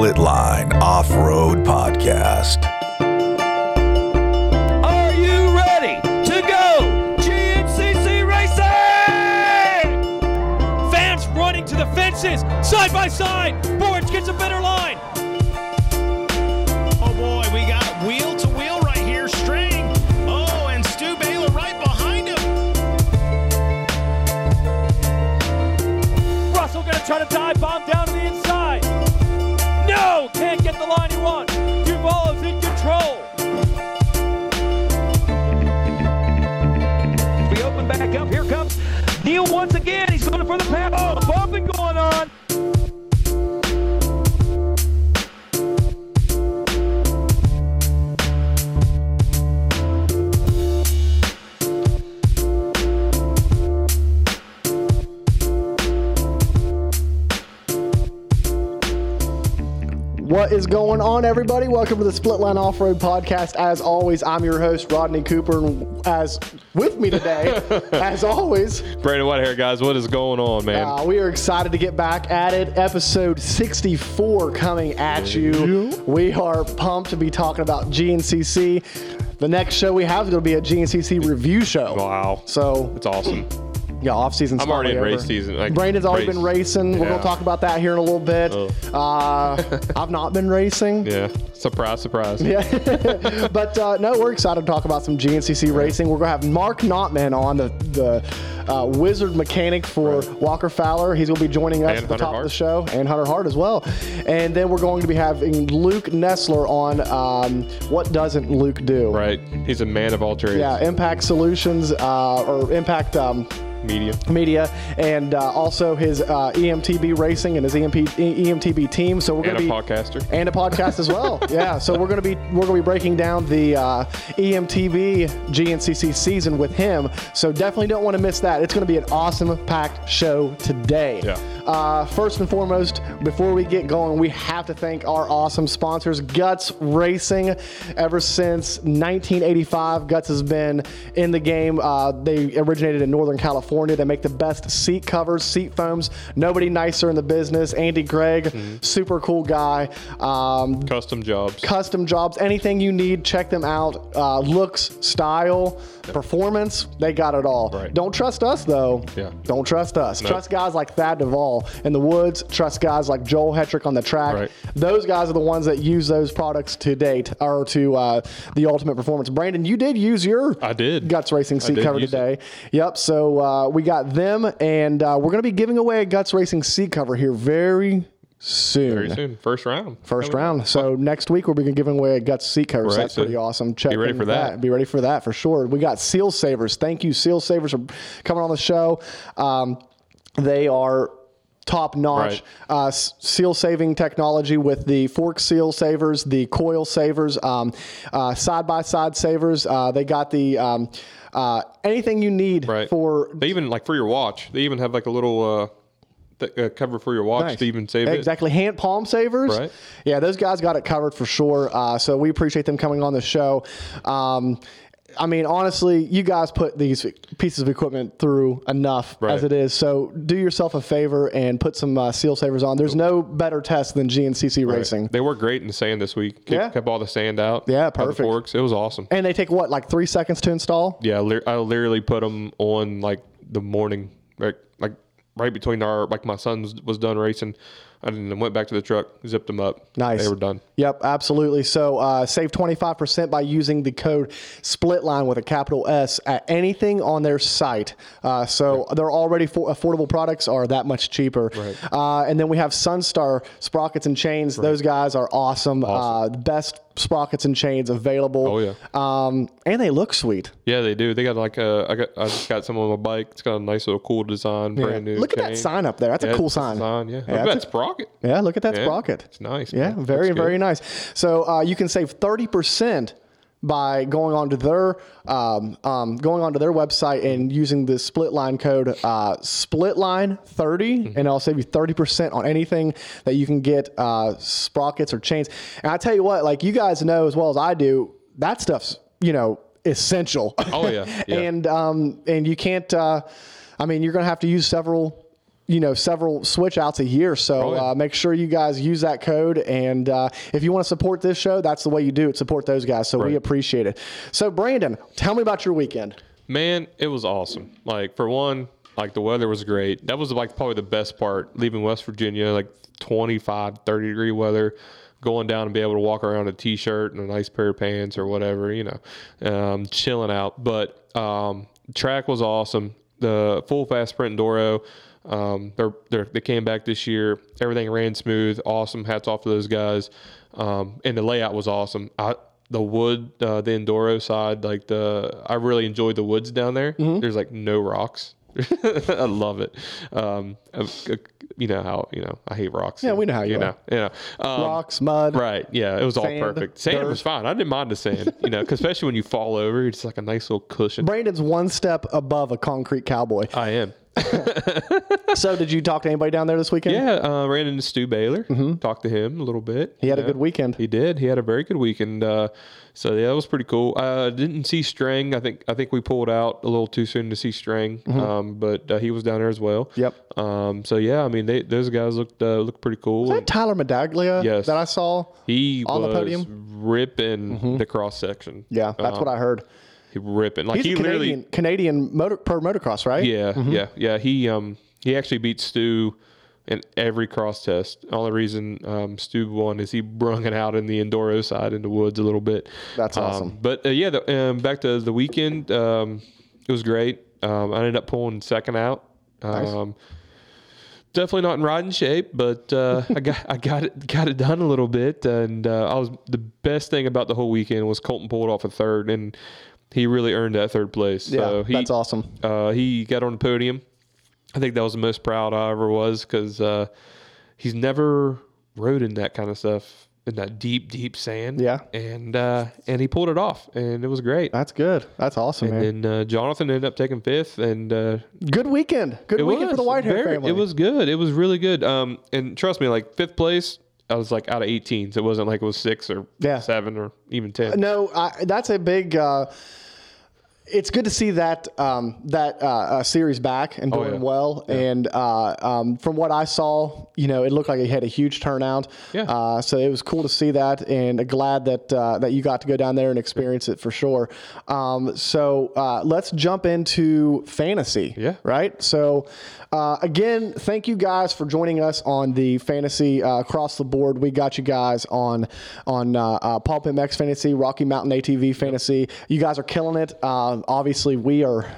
Split Line Off Road Podcast. Are you ready to go GNCC racing? Fans running to the fences, side by side. Borge gets a better for the pass. Oh, bumping going on. What is going on, everybody? Welcome to the Split Line Off Road Podcast. As always, I'm your host, Rodney Cooper. And as with me today, as always, Brandon Whitehair, guys, what is going on, man? uh, we are excited to get back at it. Episode 64 coming at you. We are pumped to be talking about GNCC. The next show we have is going to be a GNCC review show. wow, So, it's awesome. Yeah, off season's I'm already in race season, like, Brandon's already race. been racing. We're gonna talk about that here in a little bit. Oh. Uh, I've not been racing. Yeah, surprise, surprise. Yeah. but uh, no, we're excited to talk about some GNCC racing. We're going to have Mark Notman on, the, the uh, wizard mechanic for Walker Fowler. He's going to be joining us And at the Hunter top of the show, and Hunter Hart as well. And then we're going to be having Luke Nesler on um, What Doesn't Luke Do? Right, he's a man of all trades. Yeah, Impact Solutions uh, or Impact. Um, media. Media and uh, also his uh, EMTB racing and his E EMTB team. So we're going to be podcaster. and a podcast as well. yeah, so we're gonna be we're gonna be breaking down the uh, EMTB GNCC season with him. So definitely don't want to miss that. It's gonna be an awesome packed show today. Yeah. Uh, first and foremost, before we get going, we have to thank our awesome sponsors, Guts Racing. Ever since 1985, Guts has been in the game. Uh, they originated in Northern California. They make the best seat covers, seat foams. Nobody nicer in the business. Andy Gregg, super cool guy. Um, Custom jobs. custom jobs, anything you need, check them out. Uh, looks, style, performance, they got it all. Right. Don't trust us though. Yeah. Don't trust us. Nope. Trust guys like Thad Duvall in the woods. Trust guys like Joel Hetrick on the track. Right. Those guys are the ones that use those products to date or to uh, the ultimate performance. Brandon, you did use your I did. Guts Racing seat cover today. Yep. So uh, we got them, and uh, we're going to be giving away a Guts Racing seat cover here very soon. Very soon, first round. First round. So next week we'll be giving away a guts seat cover. So Right, that's so pretty awesome. Check be ready for that. Be ready for that for sure. We got Seal Savers. Thank you, Seal Savers, for coming on the show. Um, they are top notch Right. uh, seal saving technology with the fork seal savers, the coil savers, side by side savers. Uh, they got the um, uh, anything you need Right. for They even like for your watch. They even have like a little uh, th- uh cover for your watch Nice. to even save it. exactly hand palm savers Right. yeah those guys got it covered for sure uh, so we appreciate them coming on the show um, I mean, honestly, you guys put these pieces of equipment through enough Right. as it is. So do yourself a favor and put some uh, seal savers on. There's no better test than GNCC Right. racing. They work great in the sand this week. Kept, Yeah. kept all the sand out. Yeah, perfect. forks. It was awesome. And they take what, like three seconds to install? Yeah, I literally put them on like the morning, like right between our like my son was, was done racing. I then went back to the truck, zipped them up. Nice. They were done. Yep, absolutely. So uh, save 25% by using the code SPLITLINE with a capital S at anything on their site. Uh, so their already for affordable products are that much cheaper. Uh, and then we have Sunstar Sprockets and Chains. Those guys are awesome. Uh, best sprockets and chains available. Oh, yeah. Um, and they look sweet. Yeah, they do. They got like a. I got. I just got some on my bike. It's got a nice little cool design, brand new. Look at that sign up there. That's Yeah, a cool it's sign. Yeah, Yeah, I that's bet a- it's Sprocket. Yeah, look at that Yeah, sprocket. It's nice. Yeah, man. very, very nice. So uh, you can save 30% by going onto their um, um, going onto their website and using the split line code uh, split line 30 Mm-hmm. and I'll save you 30% on anything that you can get uh, sprockets or chains. And I tell you what, like you guys know as well as I do, that stuff's, you know, essential. Oh, yeah, yeah. and um, and you can't uh, I mean, you're going to have to use several you know several switch outs a year. So Oh, yeah. uh, make sure you guys use that code. And uh, if you want to support this show, that's the way you do it. Support those guys. So we appreciate it. So Brandon, tell me about your weekend. Man, it was awesome. Like for one, like the weather was great. That was like probably the best part leaving West Virginia, like 25, 30 degree weather, going down and be able to walk around in a t-shirt and a nice pair of pants or whatever, you know, um, chilling out. But um, track was awesome. The Full Gas Sprint Enduro, um, they're, they're, they came back this year. Everything ran smooth. Awesome. Hats off to those guys. Um, and the layout was awesome. I, the wood, uh, the Enduro side, like the, I really enjoyed the woods down there. Mm-hmm. There's like no rocks. I love it. Um, uh, you know how you know I hate rocks. Yeah, we know how you you know. You know, um, Rocks, mud. Right. Yeah, it was all perfect. Sand dirt. was fine. I didn't mind the sand. You know, especially when you fall over, it's like a nice little cushion. Brandon's one step above a concrete cowboy. I am. so did you talk to anybody down there this weekend? Yeah, uh, ran into Stu Baylor. Talked to him a little bit. Mm-hmm. He had you a good weekend. He did. He had a very good weekend. Uh, so yeah, that was pretty cool. Uh, didn't see Strang. I think I think we pulled out a little too soon to see Strang. Um, but uh, he was down there as well. Mm-hmm. Yep. Um, so yeah, I mean, they, those guys looked uh, looked pretty cool. Was that Tyler Medaglia Yes. that I saw? he on the was podium? Mm-hmm. ripping the cross section. Yeah, that's what I heard. He ripping like He's he a Canadian literally. Canadian motor per motocross, right? Yeah, yeah, yeah. He um he actually beat Stu in every cross test. Only reason um, Stu won is he brung it out in the enduro side in the woods a little bit. That's Um, awesome. but uh, yeah, the, um, back to the weekend. Um, it was great. Um, I ended up pulling second out. Um, Definitely not in riding shape, but uh, I got I got it got it done a little bit, and uh, I was the best thing about the whole weekend was Colton pulled off a third, and he really earned that third place. Yeah, so he, that's awesome. uh, he got on the podium. I think that was the most proud I ever was because uh, he's never rode in that kind of stuff in that deep, deep sand. Yeah. and uh, and he pulled it off, and it was great. That's good. That's awesome, and then uh, Jonathan ended up taking fifth, and uh, good weekend. Good weekend for the was Whitehair very- family. It was good. It was really good. Um, and trust me, like fifth place, I was like out of 18, so it wasn't like it was six or Yeah. seven or even ten. No, I, that's a big. Uh, it's good to see that um, that uh, uh, series back and Oh, doing yeah. well. And uh, um, from what I saw, you know, it looked like it had a huge turnout. Yeah. Uh, so it was cool to see that, and glad that uh, that you got to go down there and experience it for sure. Um, so uh, let's jump into fantasy. Yeah. Right. So uh, again, thank you guys for joining us on the fantasy uh, across the board. We got you guys on on uh, uh, Pulp MX Fantasy, Rocky Mountain ATV Fantasy. You guys are killing it. Um, obviously, we are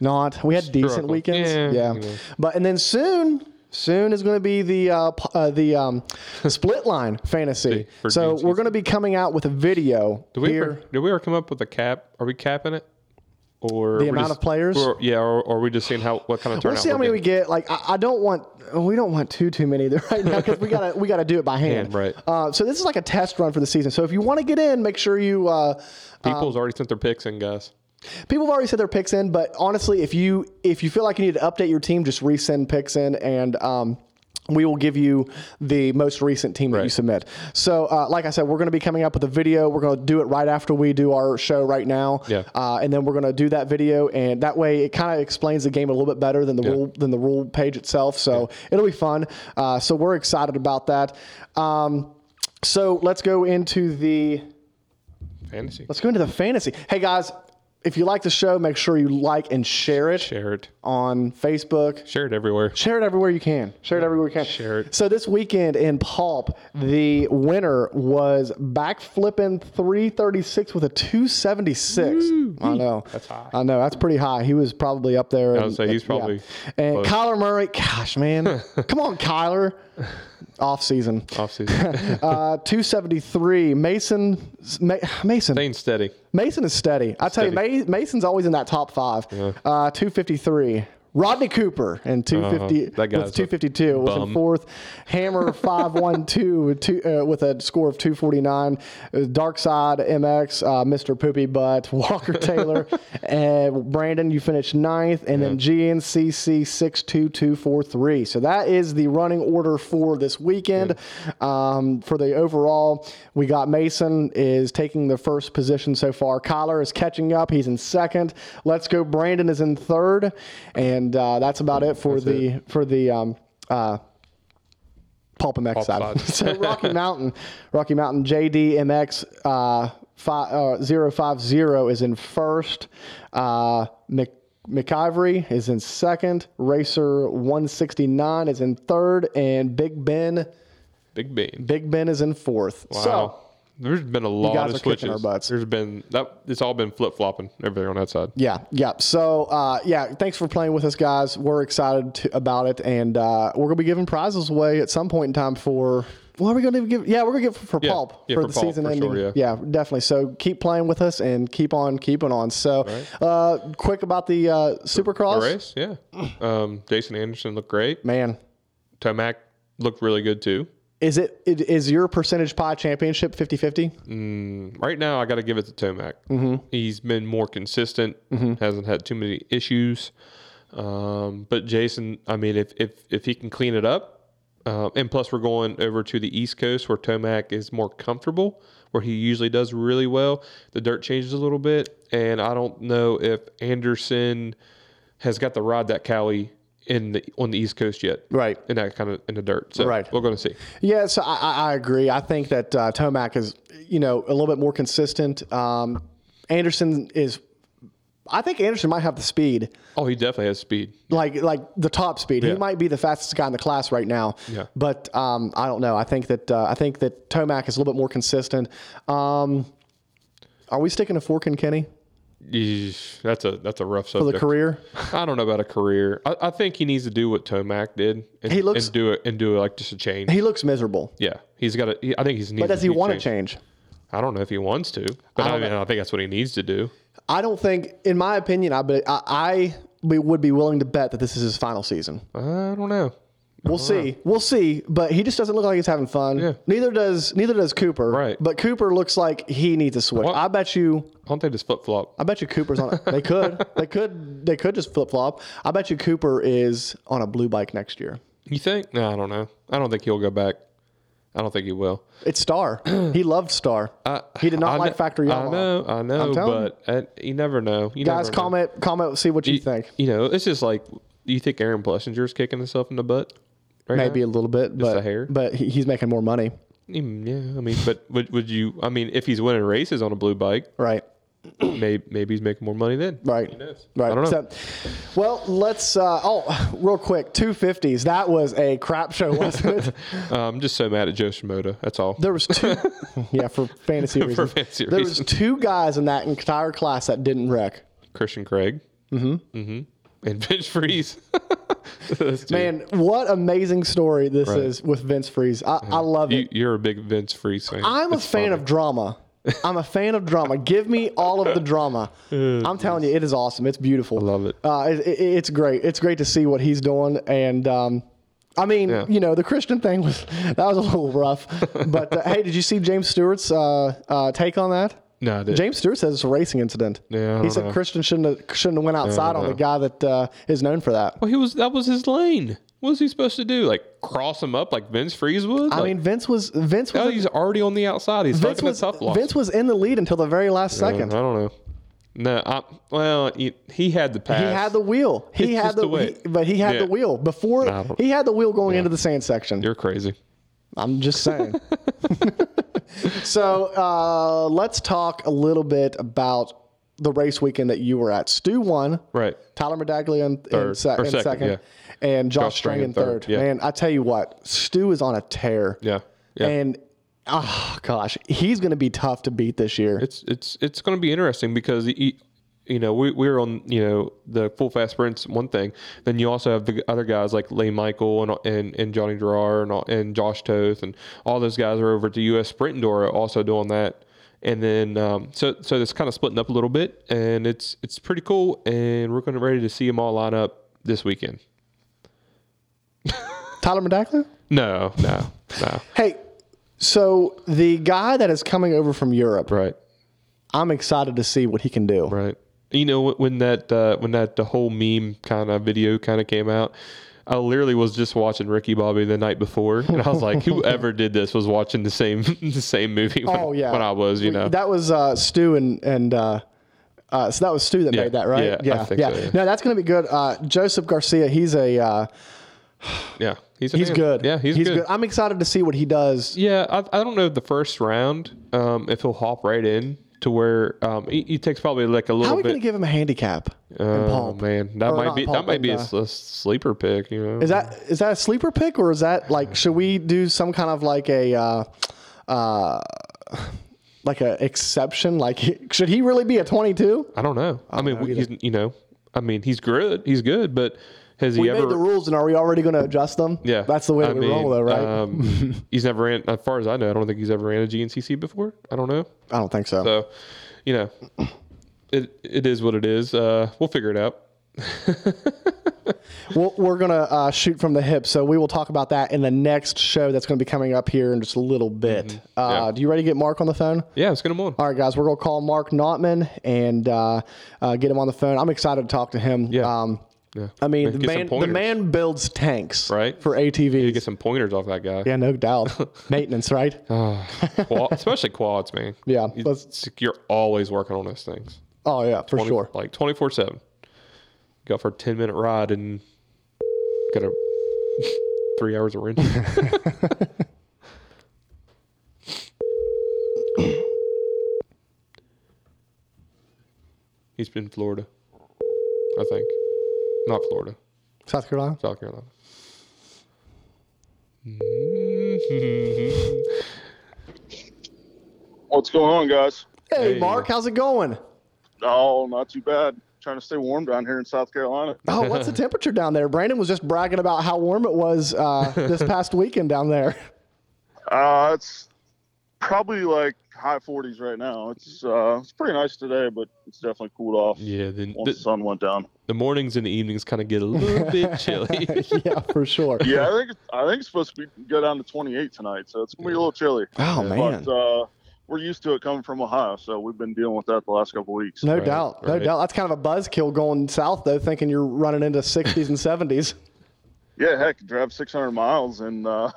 not. We had decent Struggle. weekends. Yeah, Yeah. But and then soon. Soon is going to be the uh, p- uh, the um, split line fantasy. for So we're going to be coming out with a video Did we here. ever, did we ever come up with a cap? Are we capping it? Or The amount just- of players? Or, yeah, or, or are we just seeing how what kind of turnout? We'll see how many we get. Like I, I don't want we don't want too too many there right now because we gotta we gotta do it by hand. Hand, right. Uh, so this is like a test run for the season. So if you want to get in, make sure you. Uh, People's already sent their picks in, guys. people have already sent their picks in, but honestly, if you if you feel like you need to update your team, just resend picks in and. Um, we will give you the most recent team that you submit. So, uh, like I said, we're going to be coming up with a video. We're going to do it right after we do our show right now. Yeah. Uh, and then we're going to do that video, and that way it kind of explains the game a little bit better than the rule than the rule page itself. So it'll be fun. Uh, so we're excited about that. Um, so let's go into the Fantasy. let's go into the fantasy. Hey guys, if you like the show, make sure you like and share it Share it. on Facebook. Share it everywhere. Share it everywhere you can. Share it everywhere you can. Share it. So this weekend in Pulp, the winner was back flipping 336 with a 276. I know. That's high. I know. That's pretty high. He was probably up there. I would say he's probably And close. Kyler Murray, gosh, man. Come on, Kyler. Off season. Off season. Uh, 273. Mason. Ma- Mason. Staying steady. Mason is steady. I tell you, Ma- Mason's always in that top five. Uh, 253. Rodney Cooper and 250 Uh-huh. That guy's with a 252 was in fourth. Hammer 512 with, two, uh, with a score of 249. Uh, Dark Side MX, uh, Mr. Poopy Butt, Walker Taylor, and Brandon. You finished ninth, and then GNCC 62243. So that is the running order for this weekend. Um, for the overall, we got Mason is taking the first position so far. Kyler is catching up. He's in second. Let's go. Brandon is in third, and and uh, that's about it for the for the um, uh, Pulp MX Pulp side. side. so Rocky Mountain, Rocky Mountain JDMX uh, fi- uh, 050 is in first. Uh, Mc, McIvory is in second. Racer 169 is in third, and Big Ben Big Bean. Big Ben is in fourth. Wow. So There's been a lot of switches. There's been that. It's all been flip flopping. Everything on that side. Yeah, yeah. So, uh, yeah, thanks for playing with us, guys. We're excited to, about it, and uh, we're gonna be giving prizes away at some point in time for. What are we gonna give? Yeah, we're gonna give for, for Yeah, pulp yeah, for for the Pulp, season for ending. sure, yeah. definitely. So keep playing with us and keep on keeping on. So, uh, quick about the uh, Supercross, The race, yeah. Um, Jason Anderson looked great. man. Tomac looked really good too. Is it it- is your percentage pie championship 50-50? Mm. Right now, I got to give it to Tomac. Mm-hmm. He's been more consistent. Hasn't had too many issues. Um, but Jason, I mean, if if if he can clean it up, uh, and plus we're going over to the East Coast where Tomac is more comfortable, where he usually does really well. The dirt changes a little bit, and I don't know if Anderson has got the rod that Cowie in the on the East Coast yet. Right. In that kind of in the dirt. So Right. we're going to see. Yeah, so I, I agree. I think that uh, Tomac is, you know, a little bit more consistent. Um, Anderson is, I think Anderson might have the speed, Oh, he definitely has speed. like like the top speed. He might be the fastest guy in the class right now. Yeah. But um, I don't know. I think that uh, I think that Tomac is a little bit more consistent. Um, are we sticking to Fork and Kenny Yeesh, That's a that's a rough for the career? I don't know about a career. I, I think he needs to do what Tomac did. And, He looks- and do it and do it like just a change. He looks miserable. yeah, he's got to. I think he's needs. But does he want to change? I don't know if he wants to, but I, don't mean. I think that's what he needs to do. I don't think, in my opinion, I I, I would be willing to bet that this is his final season. I don't know. We'll see. We'll see. But he just doesn't look like he's having fun. Yeah. Neither does neither does Cooper. Right. But Cooper looks like he needs a switch. What? I bet you. Why don't they just flip flop? I bet you Cooper's on. A, they could. They could. They could just flip flop. I bet you Cooper is on a blue bike next year. You think? No, I don't know. I don't think he'll go back. I don't think he will. It's Star. he loved Star. he did not I like kn- Factory Yamaha. I know, I know, I'm telling but uh, you never know. You Guys, never know. comment. Comment. See what you, think. You know, it's just like, do you think Aaron Plessinger's kicking himself in the butt? Right Maybe now? a little bit, but a hair? but he- he's making more money. Mm, Yeah, I mean, but would, would you? I mean, if he's winning races on a blue bike, Right. maybe maybe he's making more money then. Right. knows? Right. I don't know. So, well, let's. Uh, oh, real quick, two fifties. That was a crap show, wasn't it? Uh, I'm just so mad at Jo Shimoda. That's all. There was two. yeah, for fantasy reasons. fantasy there was reasons. two guys in that entire class that didn't wreck. Christian Craig. Mm-hmm. Mm-hmm. And Vince Friese. Man, what amazing story this Right. is with Vince Friese. I, I love you, it. you're a big Vince Friese fan. I'm a fan funny. of drama. I'm a fan of drama. Give me all of the drama. I'm telling you, it is awesome. It's beautiful. I love it. Uh, it, it- It's great. It's great to see what he's doing. And um, I mean, Yeah. you know, the Christian thing was that was a little rough. But uh, hey, did you see James Stewart's uh, uh, take on that? No, I didn't. James Stewart says it's a racing incident. Yeah, I he don't said know. Christian shouldn't have, shouldn't have went outside on the guy that uh, is known for that. Well, he was. That was his lane. What was he supposed to do? Like cross him up like Vince Friese was? I Like, mean, Vince was Vince was oh, he's already on the outside. He's Vince taking a was tough loss. Vince was in the lead until the very last second. I don't know. No, I, well, he, he had the pass. He had the wheel. He It's had the, the way- he- but he had Yeah. the wheel before. I don't- He had the wheel going into the sand section. You're crazy. I'm just saying. so uh, let's talk a little bit about the race weekend that you were at. Stu won. Right. Tyler Medaglia in, in, se- in second, second, yeah. and Josh, Josh in in third. third, yeah. Man, I tell you what, Stu is on a tear. Yeah. Yeah. And oh gosh, he's going to be tough to beat this year. it's it's it's going to be interesting because he, you know we we're on you know the Full Gas Sprints one thing then you also have the other guys like Layne Michael and and, and Johnny Girroir and, and Josh Toth and all those guys are over at the US Sprint Enduro also doing that and then um, so so it's kind of splitting up a little bit and it's it's pretty cool and we're going to ready to see them all line up this weekend Tyler Medaglia? no no no Hey, so the guy that is coming over from Europe, right I'm excited to see what he can do. Right. You know when- that uh, when that the whole meme kind of video kind of came out, I literally was just watching Ricky Bobby the night before, and I was like, whoever did this was watching the same the same movie. When, Oh yeah. when I was, you know, that was uh, Stu and and uh, Uh, so that was Stu that Yeah, made that, right? yeah, I think so, yeah. No, that's going to be good. Uh, Josep Garcia, he's a uh, Yeah, he's he's man. good. Yeah, he's, good. I'm excited to see what he does. Yeah, I, I don't know the first round um, if he'll hop right in to where um, he, he takes probably like a little. How are we bit. going to give him a handicap? oh man, that Or might be that might be a, but, s- a sleeper pick. You know, Is that is that a sleeper pick or is that like should we do some kind of like a uh, uh, like a exception? Like should he really be a 22? I don't know. I mean, know we- he's you know, I mean, he's good. He's good, but has he We ever? made the rules and are we already going to adjust them? yeah, that's the way I we mean, roll, though, right? Um, he's never ran, as far as I know. I don't think he's ever ran a GNCC before. I don't know. I don't think so. So, you know, it it is what it is. Uh, we'll figure it out. We'll, we're going to uh, shoot from the hip, so we will talk about that in the next show that's going to be coming up here in just a little bit. Uh, Mm-hmm. Yeah. Do you ready to get Mark on the phone? Yeah, let's get him on. All right, guys, we're going to call Mark Notman and uh, uh, get him on the phone. I'm excited to talk to him. Yeah. Um, Yeah. I mean, the Get man, the man builds tanks Right. for ATVs. You get some pointers off that guy. yeah, no doubt. Maintenance, right? Ah, quad, especially quads, man. Yeah, You- you're always working on those things. Oh yeah, for 20 sure. Like 24 7. Go for a 10 minute ride and got a three hours of wrenching. He's been in Florida, I think. Not Florida, South Carolina. South Carolina. What's going on, guys? Hey, Hey. Mark, how's it going? Oh, not too bad. Trying to stay warm down here in South Carolina. Oh, what's the temperature down there? Brandon was just bragging about how warm it was uh, this past weekend down there. Uh, it's probably like high 40s right now. It's uh, it's pretty nice today, but it's definitely cooled off Yeah, then once the the, sun went down. the mornings and the evenings kind of get a little bit chilly. yeah, for sure. Yeah, I think I think it's supposed to be go down to 28 tonight, so it's gonna be a little chilly. Oh man, But uh, we're used to it coming from Ohio, so we've been dealing with that the last couple weeks. no Right, doubt, no right. doubt. That's kind of a buzzkill going south though, thinking you're running into 60s and 70s. Yeah, heck, drive 600 miles and uh,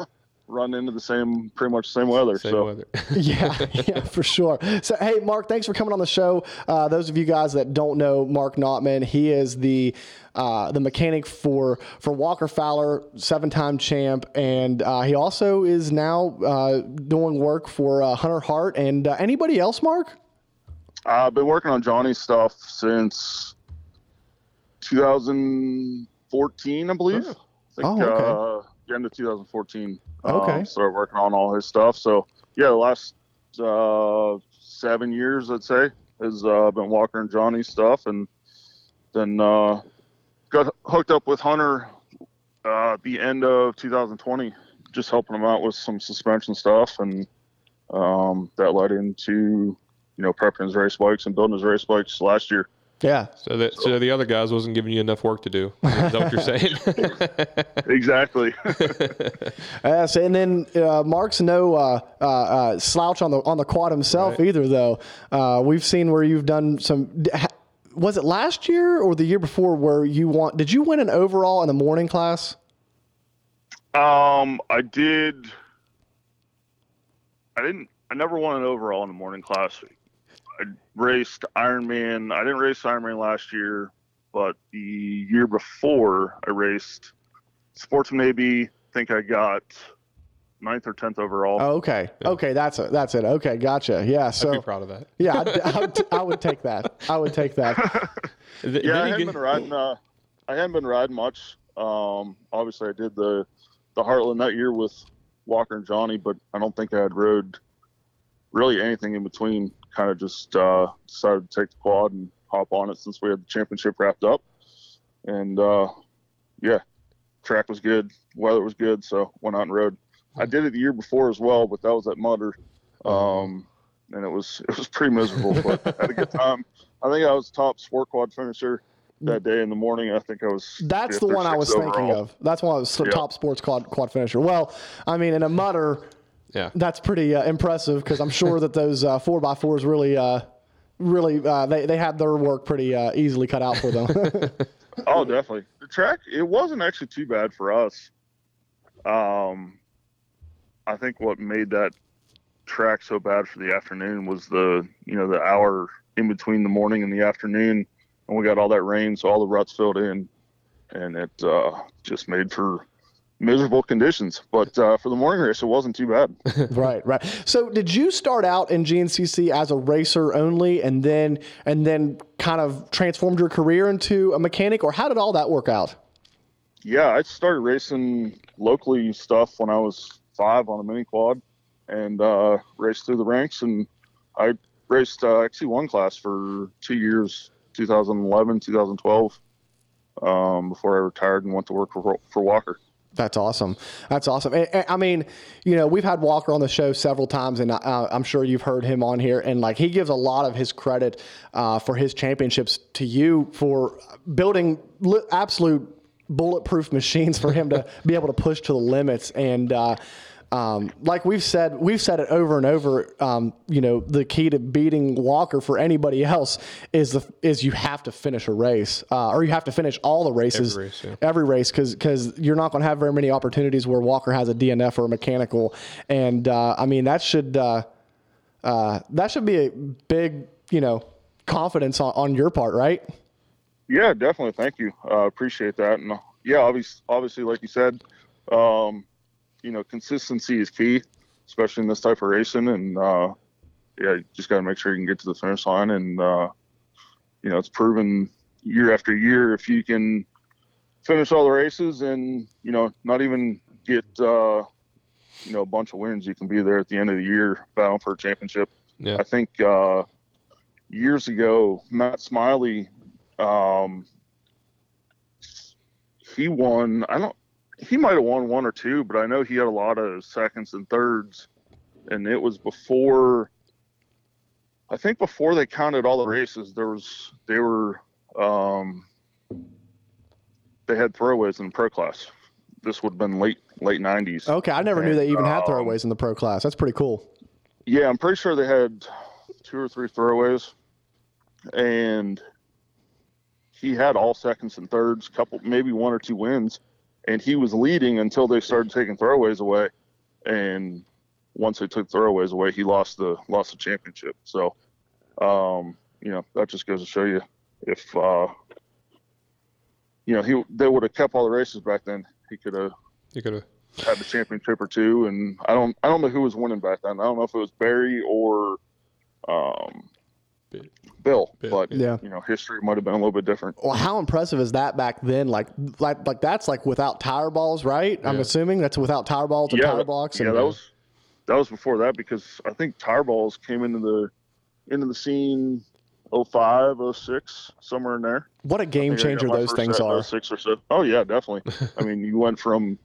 run into the same, pretty much the same weather. Same so weather. yeah, yeah, for sure. So, hey, Mark, thanks for coming on the show. Uh, those of you guys that don't know Mark Notman, he is the uh, the mechanic for for Walker Fowler, seven time champ, and uh, he also is now uh, doing work for uh, Hunter Hart and uh, anybody else. Mark? I've been working on Johnny's stuff since 2014, I believe. I think, Oh, okay. The end of 2014. Okay. Um, started working on all his stuff. So, yeah, the last uh, seven years, I'd say, has uh, been Walker and Johnny's stuff. And then uh, got hooked up with Hunter uh, at the end of 2020, just helping him out with some suspension stuff. And um, that led into you know, prepping his race bikes and building his race bikes last year. Yeah. So that so the other guys wasn't giving you enough work to do. Is that what you're saying? Exactly. So, and then uh, Mark's no uh, uh, uh, slouch on the on the quad himself Right. either, though. Uh, we've seen where you've done some. Was it last year or the year before where you want? Did you win an overall in the morning class? um, I did. I didn't. I never won an overall in the morning class. I raced Ironman. I didn't race Ironman last year, but the year before I raced Sportsman AB. I think I got ninth or tenth overall. Oh, okay, okay, that's it. That's it. Okay, gotcha. Yeah. so I'd be proud of that. yeah, I'd, I would, I would take that. I would take that. Yeah, I you haven't get- been riding. Uh, I haven't been riding much. Um, obviously, I did the the Heartland that year with Walker and Johnny, but I don't think I had rode really anything in between. Kind of just uh, decided to take the quad and hop on it since we had the championship wrapped up. And uh, yeah, track was good, weather was good, so went out and rode. I did it the year before as well, but that was at Mutter, um, and it was it was pretty miserable, but had a good time. I think I was top sport quad finisher that day in the morning. I think I was. That's the one I was sixth thinking of. That's one I was Yeah. top sports quad quad finisher. Well, I mean, in a mutter, Yeah. that's pretty uh, impressive because I'm sure that those uh, four by fours really, uh, really, uh, they they had their work pretty uh, easily cut out for them. Oh, definitely. The track it wasn't actually too bad for us. Um, I think what made that track so bad for the afternoon was the you know the hour in between the morning and the afternoon, and we got all that rain, so all the ruts filled in, and it uh, just made for miserable conditions. But uh, for the morning race, it wasn't too bad. right, right. So, did you start out in GNCC as a racer only, and then and then kind of transformed your career into a mechanic, or how did all that work out? Yeah, I started racing locally stuff when I was five on a mini quad, and uh, raced through the ranks. And I raced uh, XC1 class for two years, 2011, 2012, um, before I retired and went to work for for Walker. That's awesome. That's awesome. And, and, I mean, you know, we've had Walker on the show several times, and uh, I'm sure you've heard him on here. And like, he gives a lot of his credit uh, for his championships to you for building li- absolute bulletproof machines for him to be able to push to the limits. And uh, um, like we've said, we've said it over and over. Um, you know, the key to beating Walker for anybody else is the is you have to finish a race, uh, or you have to finish all the races, Every race, yeah. every race, because because you're not going to have very many opportunities where Walker has a DNF or a mechanical, and uh, I mean that should uh, uh, that should be a big you know confidence on, on your part, right? Yeah, definitely. Thank you. Uh, appreciate that. And uh, yeah, obviously, obviously, like you said, um, you know, consistency is key, especially in this type of racing. And uh, yeah, you just got to make sure you can get to the finish line. And uh, you know, it's proven year after year if you can finish all the races and you know not even get uh, you know a bunch of wins, you can be there at the end of the year battling for a championship. Yeah. I think uh, years ago, Matt Smiley, um, he won. I don't. He might have won one or two, but I know he had a lot of seconds and thirds, and it was before. I think before they counted all the races, there was they were um, they had throwaways in the pro class. This would have been late late nineties. Okay, I never knew they even had Um, throwaways in the pro class. That's pretty cool. Yeah, I'm pretty sure they had two or three throwaways, and he had all seconds and thirds, couple maybe one or two wins, and he was leading until they started taking throwaways away, and once they took throwaways away, he lost the lost the championship. So, um, you know, that just goes to show you if uh, you know he they would have kept all the races back then, he could have You could have. had the championship or two, and I don't I don't know who was winning back then. I don't know if it was Barry or um, Bill. Bill, Bill, but yeah. you know history might have been a little bit different. Well, how impressive is that back then? Like, like, like that's like without tire balls, right? I'm assuming that's without tire balls and tire that- blocks. yeah, and, that was that was before that because I think tire balls came into the into the scene 05, 06, somewhere in there. what a game I think I got changer those things set are. 06 or so. Oh yeah, definitely. I mean, you went from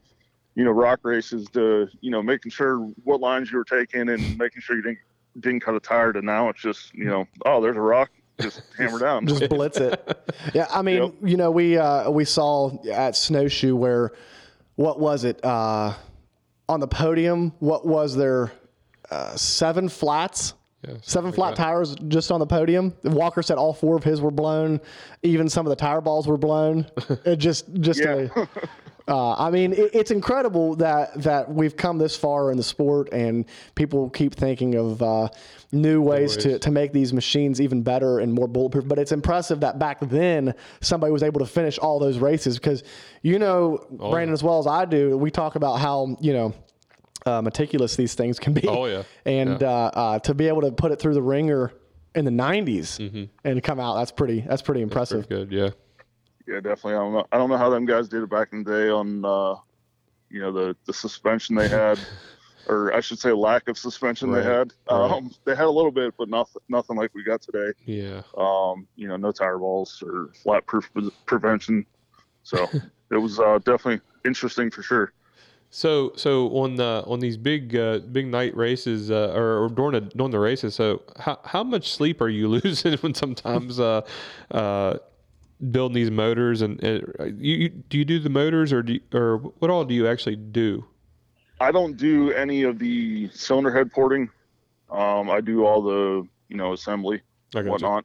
you know rock races to you know making sure what lines you were taking and making sure you didn't didn't cut a tire to now it's just you know oh there's a rock just hammer down. Just blitz it. Yeah, I mean, Yep. you know, we uh, we saw at Snowshoe where, what was it uh, on the podium? What was there? Uh, seven flats. Yeah, Seven flat that. tires just on the podium. Walker said all four of his were blown. Even some of the tire balls were blown. It just, just Yeah. a, uh, I mean, it, it's incredible that that we've come this far in the sport, and people keep thinking of uh, new ways, To, to make these machines even better and more bulletproof. But it's impressive that back then somebody was able to finish all those races because you know, Oh, Brandon, as well as I do, we talk about how you know. Uh, meticulous these things can be. Oh, yeah. and Yeah. Uh, uh, to be able to put it through the ringer in the 90s and come out, that's pretty. That's pretty impressive. Very good. Yeah. Yeah, definitely. I don't know. I don't know how them guys did it back in the day on, uh, you know, the the suspension they had, or I should say, lack of suspension Right, they had. right. Um, they had a little bit, but nothing nothing like we got today. Yeah. Um, you know, no tire balls or flat proof prevention. So it was uh, definitely interesting for sure. So so on the on these big uh, big night races uh, or, or during the during the races, so how how much sleep are you losing when sometimes uh, uh, building these motors and, and uh, you, you do you do the motors or do you, or what all do you actually do? I don't do any of the cylinder head porting. Um, I do all the you know assembly, gotcha. whatnot.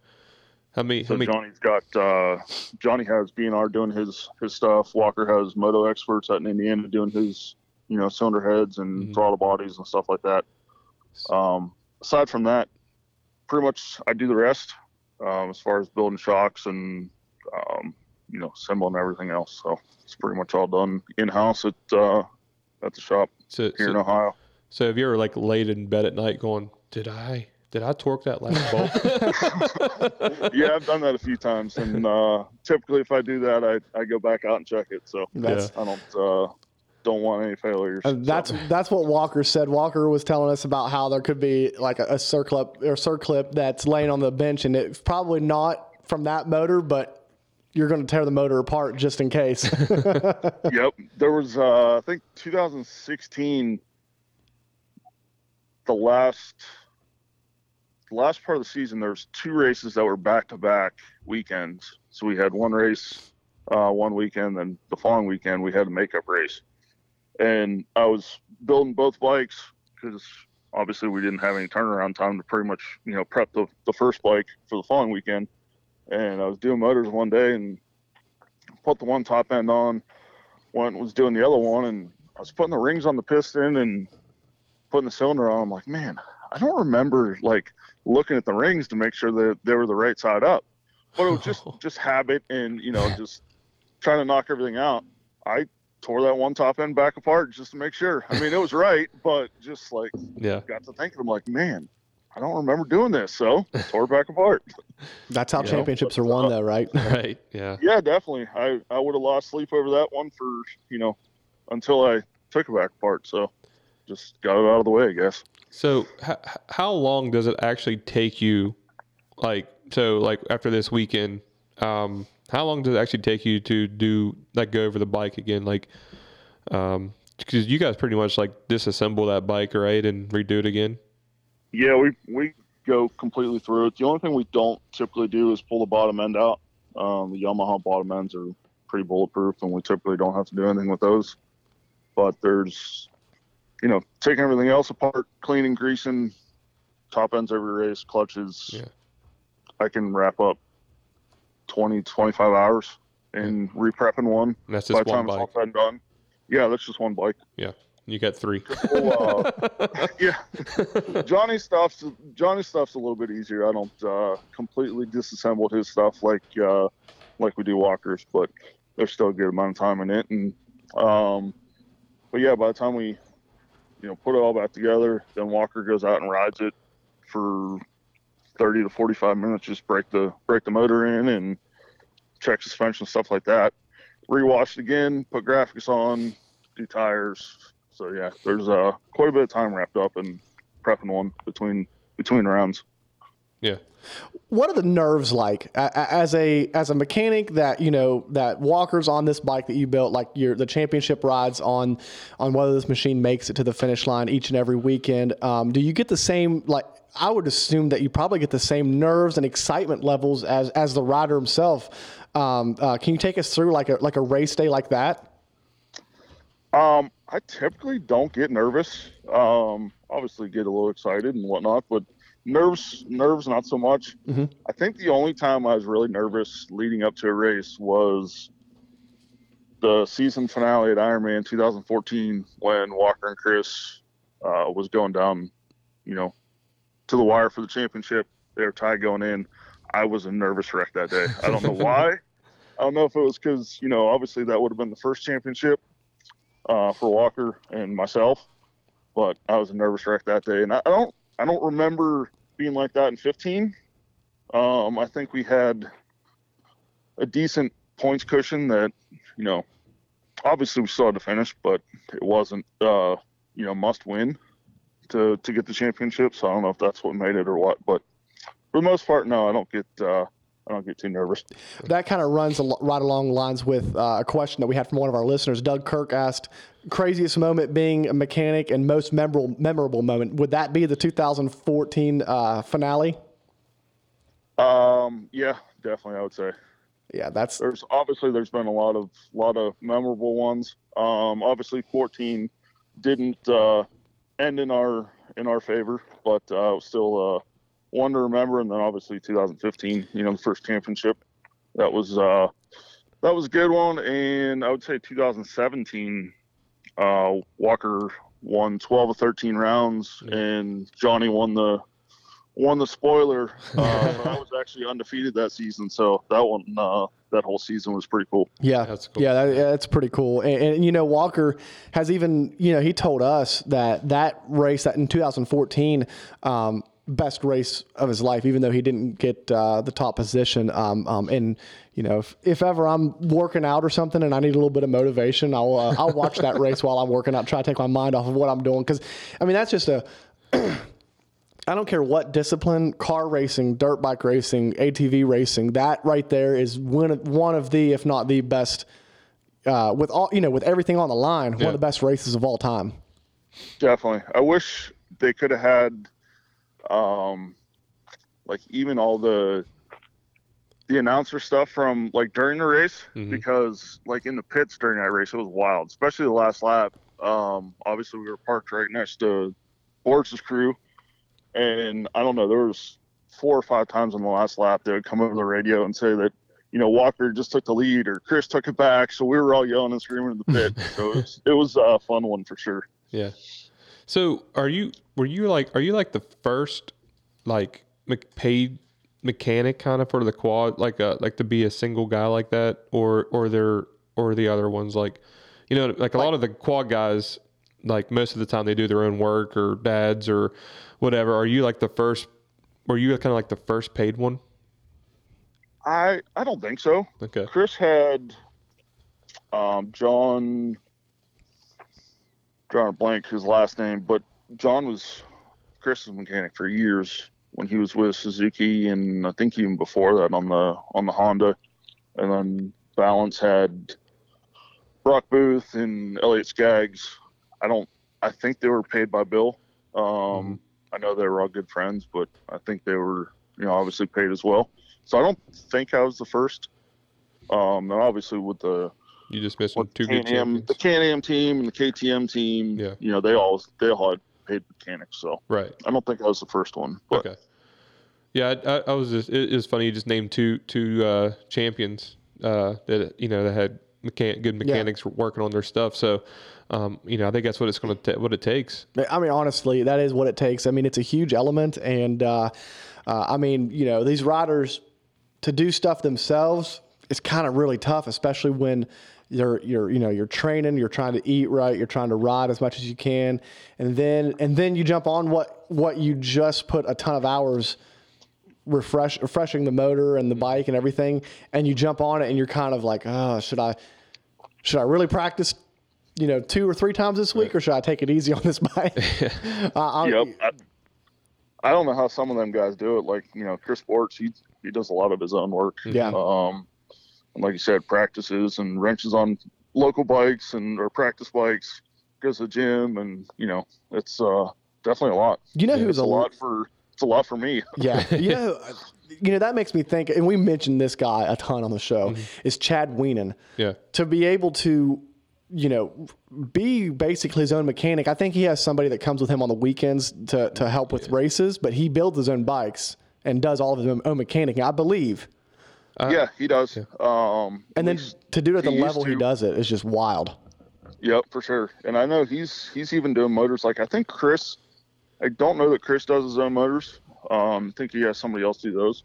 How many So how many Johnny's got uh, Johnny has BNR doing his his stuff. Walker has Moto Experts out in Indiana doing his you know cylinder heads and Mhm. throttle bodies and stuff like that. Um, aside from that, pretty much I do the rest. um, as far as building shocks and um, you know assembling everything else. So it's pretty much all done in house at uh, at the shop So, here in Ohio. so if you're like laid in bed at night going, did I did I torque that last bolt? yeah, I've done that a few times, and uh, typically if I do that, I, I go back out and check it. So That's I don't uh, don't want any failures. And that's So, that's what Walker said. Walker was telling us about how there could be like a, a circlip or circlip that's laying on the bench, and it's probably not from that motor, but you're going to tear the motor apart just in case. yep. There was uh, I think 2016, the last the last part of the season. There was two races that were back to back weekends. So we had one race uh, one weekend, then the following weekend we had a makeup race. And I was building both bikes because obviously we didn't have any turnaround time to pretty much you know prep the, the first bike for the following weekend. And I was doing motors one day and put the one top end on, went was doing the other one, and I was putting the rings on the piston and putting the cylinder on. I'm like, man, I don't remember like looking at the rings to make sure that they were the right side up. But it was just just habit and you know just trying to knock everything out. I tore that one top end back apart just to make sure. I mean, it was right, but just like yeah. got to thinking, I'm like, man, I don't remember doing this, so tore it back apart. that's how Yeah. championships are won, though, right? Right. Yeah. Yeah, definitely. I I would have lost sleep over that one for you know until I took it back apart. So just got it out of the way, I guess. So h- h- how long does it actually take you like so like after this weekend um how long does it actually take you to do like go over the bike again like um because you guys pretty much like disassemble that bike right and redo it again Yeah, we we go completely through it. The only thing we don't typically do is pull the bottom end out. Um, the Yamaha bottom ends are pretty bulletproof, and we typically don't have to do anything with those. But there's, you know, taking everything else apart, cleaning, greasing, top ends every race, clutches. Yeah. I can wrap up 20, 25 hours in reprepping one. and that's By just the one time it's all bike said and done. Yeah, that's just one bike. You got three Well, uh, yeah, Johnny stuff's Johnny stuff's a little bit easier. I don't uh, completely disassemble his stuff like uh, like we do Walkers, but there's still a good amount of time in it. And um, but yeah, by the time we you know put it all back together, then Walker goes out and rides it for 30 to 45 minutes. Just break the break the motor in and check suspension stuff like that. Rewash it again, put graphics on, do tires. So yeah, there's uh, quite a bit of time wrapped up in prepping one between between rounds. yeah. What are the nerves like? A- a- as a as a mechanic that you know that walkers on this bike that you built like your the championship rides on on whether this machine makes it to the finish line each and every weekend um, do you get the same like i would assume that you probably get the same nerves and excitement levels as as the rider himself. Um, uh, can you take us through like a like a race day like that? Um, I typically don't get nervous. Um, obviously get a little excited and whatnot, but nerves, nerves, not so much. Mhm. I think the only time I was really nervous leading up to a race was the season finale at Ironman 2014 when Walker and Chris uh, was going down, you know, to the wire for the championship. They were tied going in. I was a nervous wreck that day. I don't know why. I don't know if it was because you know, obviously that would have been the first championship uh, for Walker and myself. But I was a nervous wreck that day, and I, don't I don't remember being like that in 15. Um, I think we had a decent points cushion that you know, obviously we still had to finish, but it wasn't uh, you know must win to to get the championship. So I don't know if that's what made it or what, but for the most part, no, I don't get uh, I don't get too nervous. that kind of runs a right along lines with uh, a question that we had from one of our listeners. Doug Kirk asked, "Craziest moment being a mechanic and most memorable memorable moment would that be the 2014 uh, finale?" Um, yeah, definitely, I would say. Yeah, that's there's obviously there's been a lot of lot of memorable ones. Um, obviously 14 didn't uh, end in our in our favor, but uh, still uh, one to remember. And then obviously 2015, you know, the first championship, that was uh, that was a good one. And I would say 2017, uh, Walker won 12 or 13 rounds, and Johnny won the won the spoiler. Uh, I was actually undefeated that season, so that one, uh, that whole season was pretty cool. Yeah, That's cool. Yeah, that, yeah, that's pretty cool. And, and you know, Walker has even you know he told us that that race that in 2014. Um, best race of his life, even though he didn't get uh, the top position. Um, um, and you know, if, if ever I'm working out or something and I need a little bit of motivation, I'll uh, I'll watch that race while I'm working out, try to take my mind off of what I'm doing. Because I mean, that's just a I don't care what discipline, car racing, dirt bike racing, ATV racing, that right there is one of, one of the, if not the best, uh, with all, you know, with everything on the line, one of the best races of all time. Definitely. I wish they could have had, um, like even all the the announcer stuff from like during the race because like in the pits during that race it was wild, especially the last lap. Um, obviously we were parked right next to Borich's crew, and I don't know there was four or five times on the last lap they would come over the radio and say that you know Walker just took the lead or Chris took it back, so we were all yelling and screaming in the pit. so it was, it was a fun one for sure. Yeah. So are you were you like are you like the first like paid mechanic kind of for the quad like uh like to be a single guy like that? Or or there or the other ones like you know like a lot of the quad guys like most of the time they do their own work or dads or whatever. Are you like the first were you kind of like the first paid one? I I don't think so. okay. Chris had um, John drawing a blank his last name, but John was Chris's mechanic for years when he was with Suzuki, and I think even before that on the on the Honda, and then Ballance had Brock Booth and Elliot Skaggs. I don't. I think they were paid by Bill. Um, I know they were all good friends, but I think they were, you know, obviously paid as well. So I don't think I was the first. Um, and obviously with the you just missing with two good Can-Am, champions the Can-Am team and the KTM team, Yeah. you know, they all they all had paid mechanics. So right I don't think I was the first one, but okay. Yeah, I, I, I was just. It, it's funny. You just named two two uh, champions uh, that you know that had mechan- good mechanics working on their stuff. So, um, you know, I think that's what it's going to ta- what it takes. I mean, honestly, that is what it takes. I mean, it's a huge element, and uh, uh, I mean, you know, these riders to do stuff themselves is kind of really tough, especially when you're you're you know you're training, you're trying to eat right, you're trying to ride as much as you can, and then and then you jump on what what you just put a ton of hours refresh refreshing the motor and the bike and everything, and you jump on it and you're kind of like, oh, should I should I really practice? You know, two or three times this week, or should I take it easy on this bike? uh, I- yep. I, I don't know how some of them guys do it. Like you know, Chris Sports, he he does a lot of his own work. Yeah. Um, and like you said, practices and wrenches on local bikes and or practice bikes. Goes to the gym, and you know, it's uh definitely a lot. You know it's who's a a lot for it's a lot for me. Yeah, you know, you know that makes me think, and we mentioned this guy a ton on the show. Is Chad Wienen Yeah, to be able to, you know, be basically his own mechanic? I think he has somebody that comes with him on the weekends to to help with races, but he builds his own bikes and does all of his own, own mechanic. I believe, yeah, he does. Um, and then to do it at the he used level he to. does it is just wild. Yep, for sure. And I know he's he's even doing motors. Like I think Chris, I don't know that Chris does his own motors. Um, I think he has somebody else do those.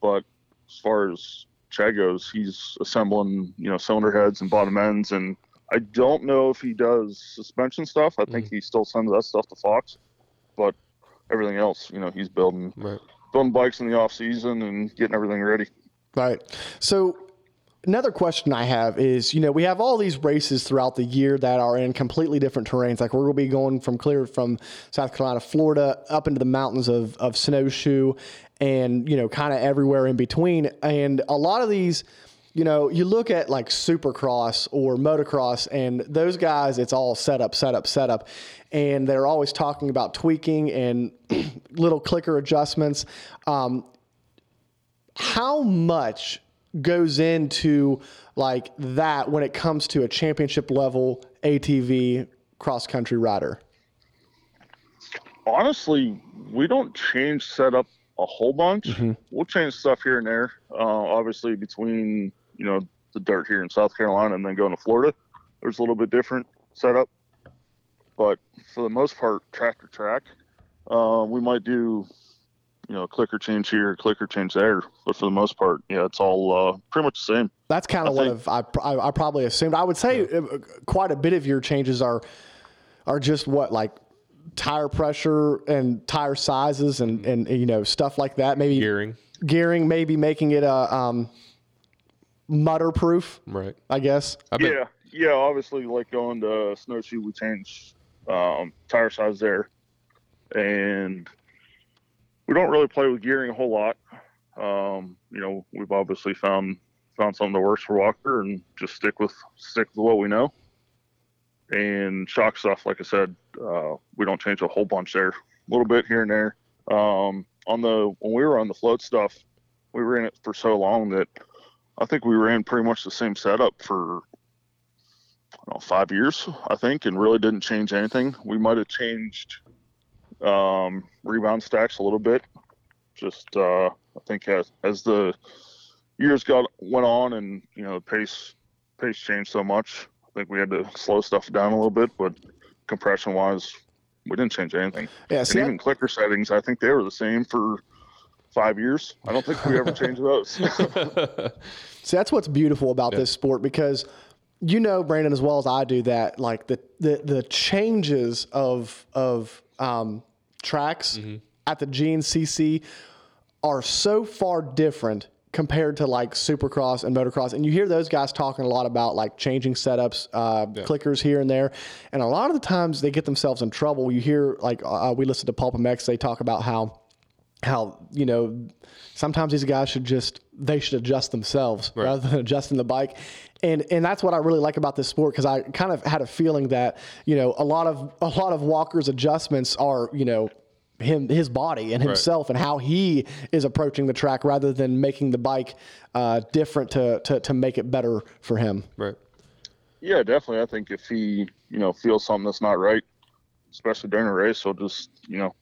But as far as Chad goes, he's assembling you know cylinder heads and bottom ends, and I don't know if he does suspension stuff. I think he still sends that stuff to Fox, but everything else, you know, he's building right. building bikes in the off season and getting everything ready. Right. So another question I have is, you know, we have all these races throughout the year that are in completely different terrains. Like we're going to be going from clear from South Carolina, Florida, up into the mountains of, of Snowshoe and, you know, kind of everywhere in between. And a lot of these, you know, you look at like supercross or motocross and those guys, it's all set up, set up, set up. And they're always talking about tweaking and little clicker adjustments. Um, how much goes into like that when it comes to a championship level ATV cross country rider? honestly, we don't change setup a whole bunch. We'll change stuff here and there. Uh, obviously, between you know the dirt here in South Carolina and then going to Florida, there's a little bit different setup. But for the most part, track to track, uh, we might do you know, clicker change here, a clicker change there. But for the most part, yeah, it's all uh, pretty much the same. That's kind of I what I've, I, I, I probably assumed. I would say uh, quite a bit of your changes are are just what like tire pressure and tire sizes and and you know stuff like that. Maybe Gearing. gearing, maybe making it a um, mutter proof. Right. I guess. I bet, Yeah, yeah. Obviously, like going to snowshoe, we change um, tire size there, and we don't really play with gearing a whole lot. Um, you know, we've obviously found found something that works for Walker, and just stick with stick with what we know. And shock stuff, like I said, uh, we don't change a whole bunch there. A little bit here and there. Um, on the when we were on the float stuff, we in it for so long that I think we ran pretty much the same setup for know, five years, I think, and really didn't change anything. We might have changed um, rebound stacks a little bit. Just uh, I think as as the years got went on and you know the pace pace changed so much, I think we had to slow stuff down a little bit. But compression wise, we didn't change anything. Yeah. And See, even clicker settings, I think they were the same for five years. I don't think we ever changed those. See, that's what's beautiful about this sport because you know, Brandon, as well as I do, that like the the, the changes of of um, tracks at the GNCC are so far different compared to like Supercross and motocross. And you hear those guys talking a lot about like changing setups, uh, clickers here and there. And a lot of the times they get themselves in trouble. You hear like uh, we listen to Pulp MX, they talk about how how you know sometimes these guys should just they should adjust themselves rather than adjusting the bike and and that's what I really like about this sport because I kind of had a feeling that you know a lot of a lot of Walker's adjustments are you know him his body and himself and how he is approaching the track rather than making the bike uh, different to, to to make it better for him. Right. Yeah, definitely. I think if he, you know, feels something that's not right, especially during a race, he'll just, you know,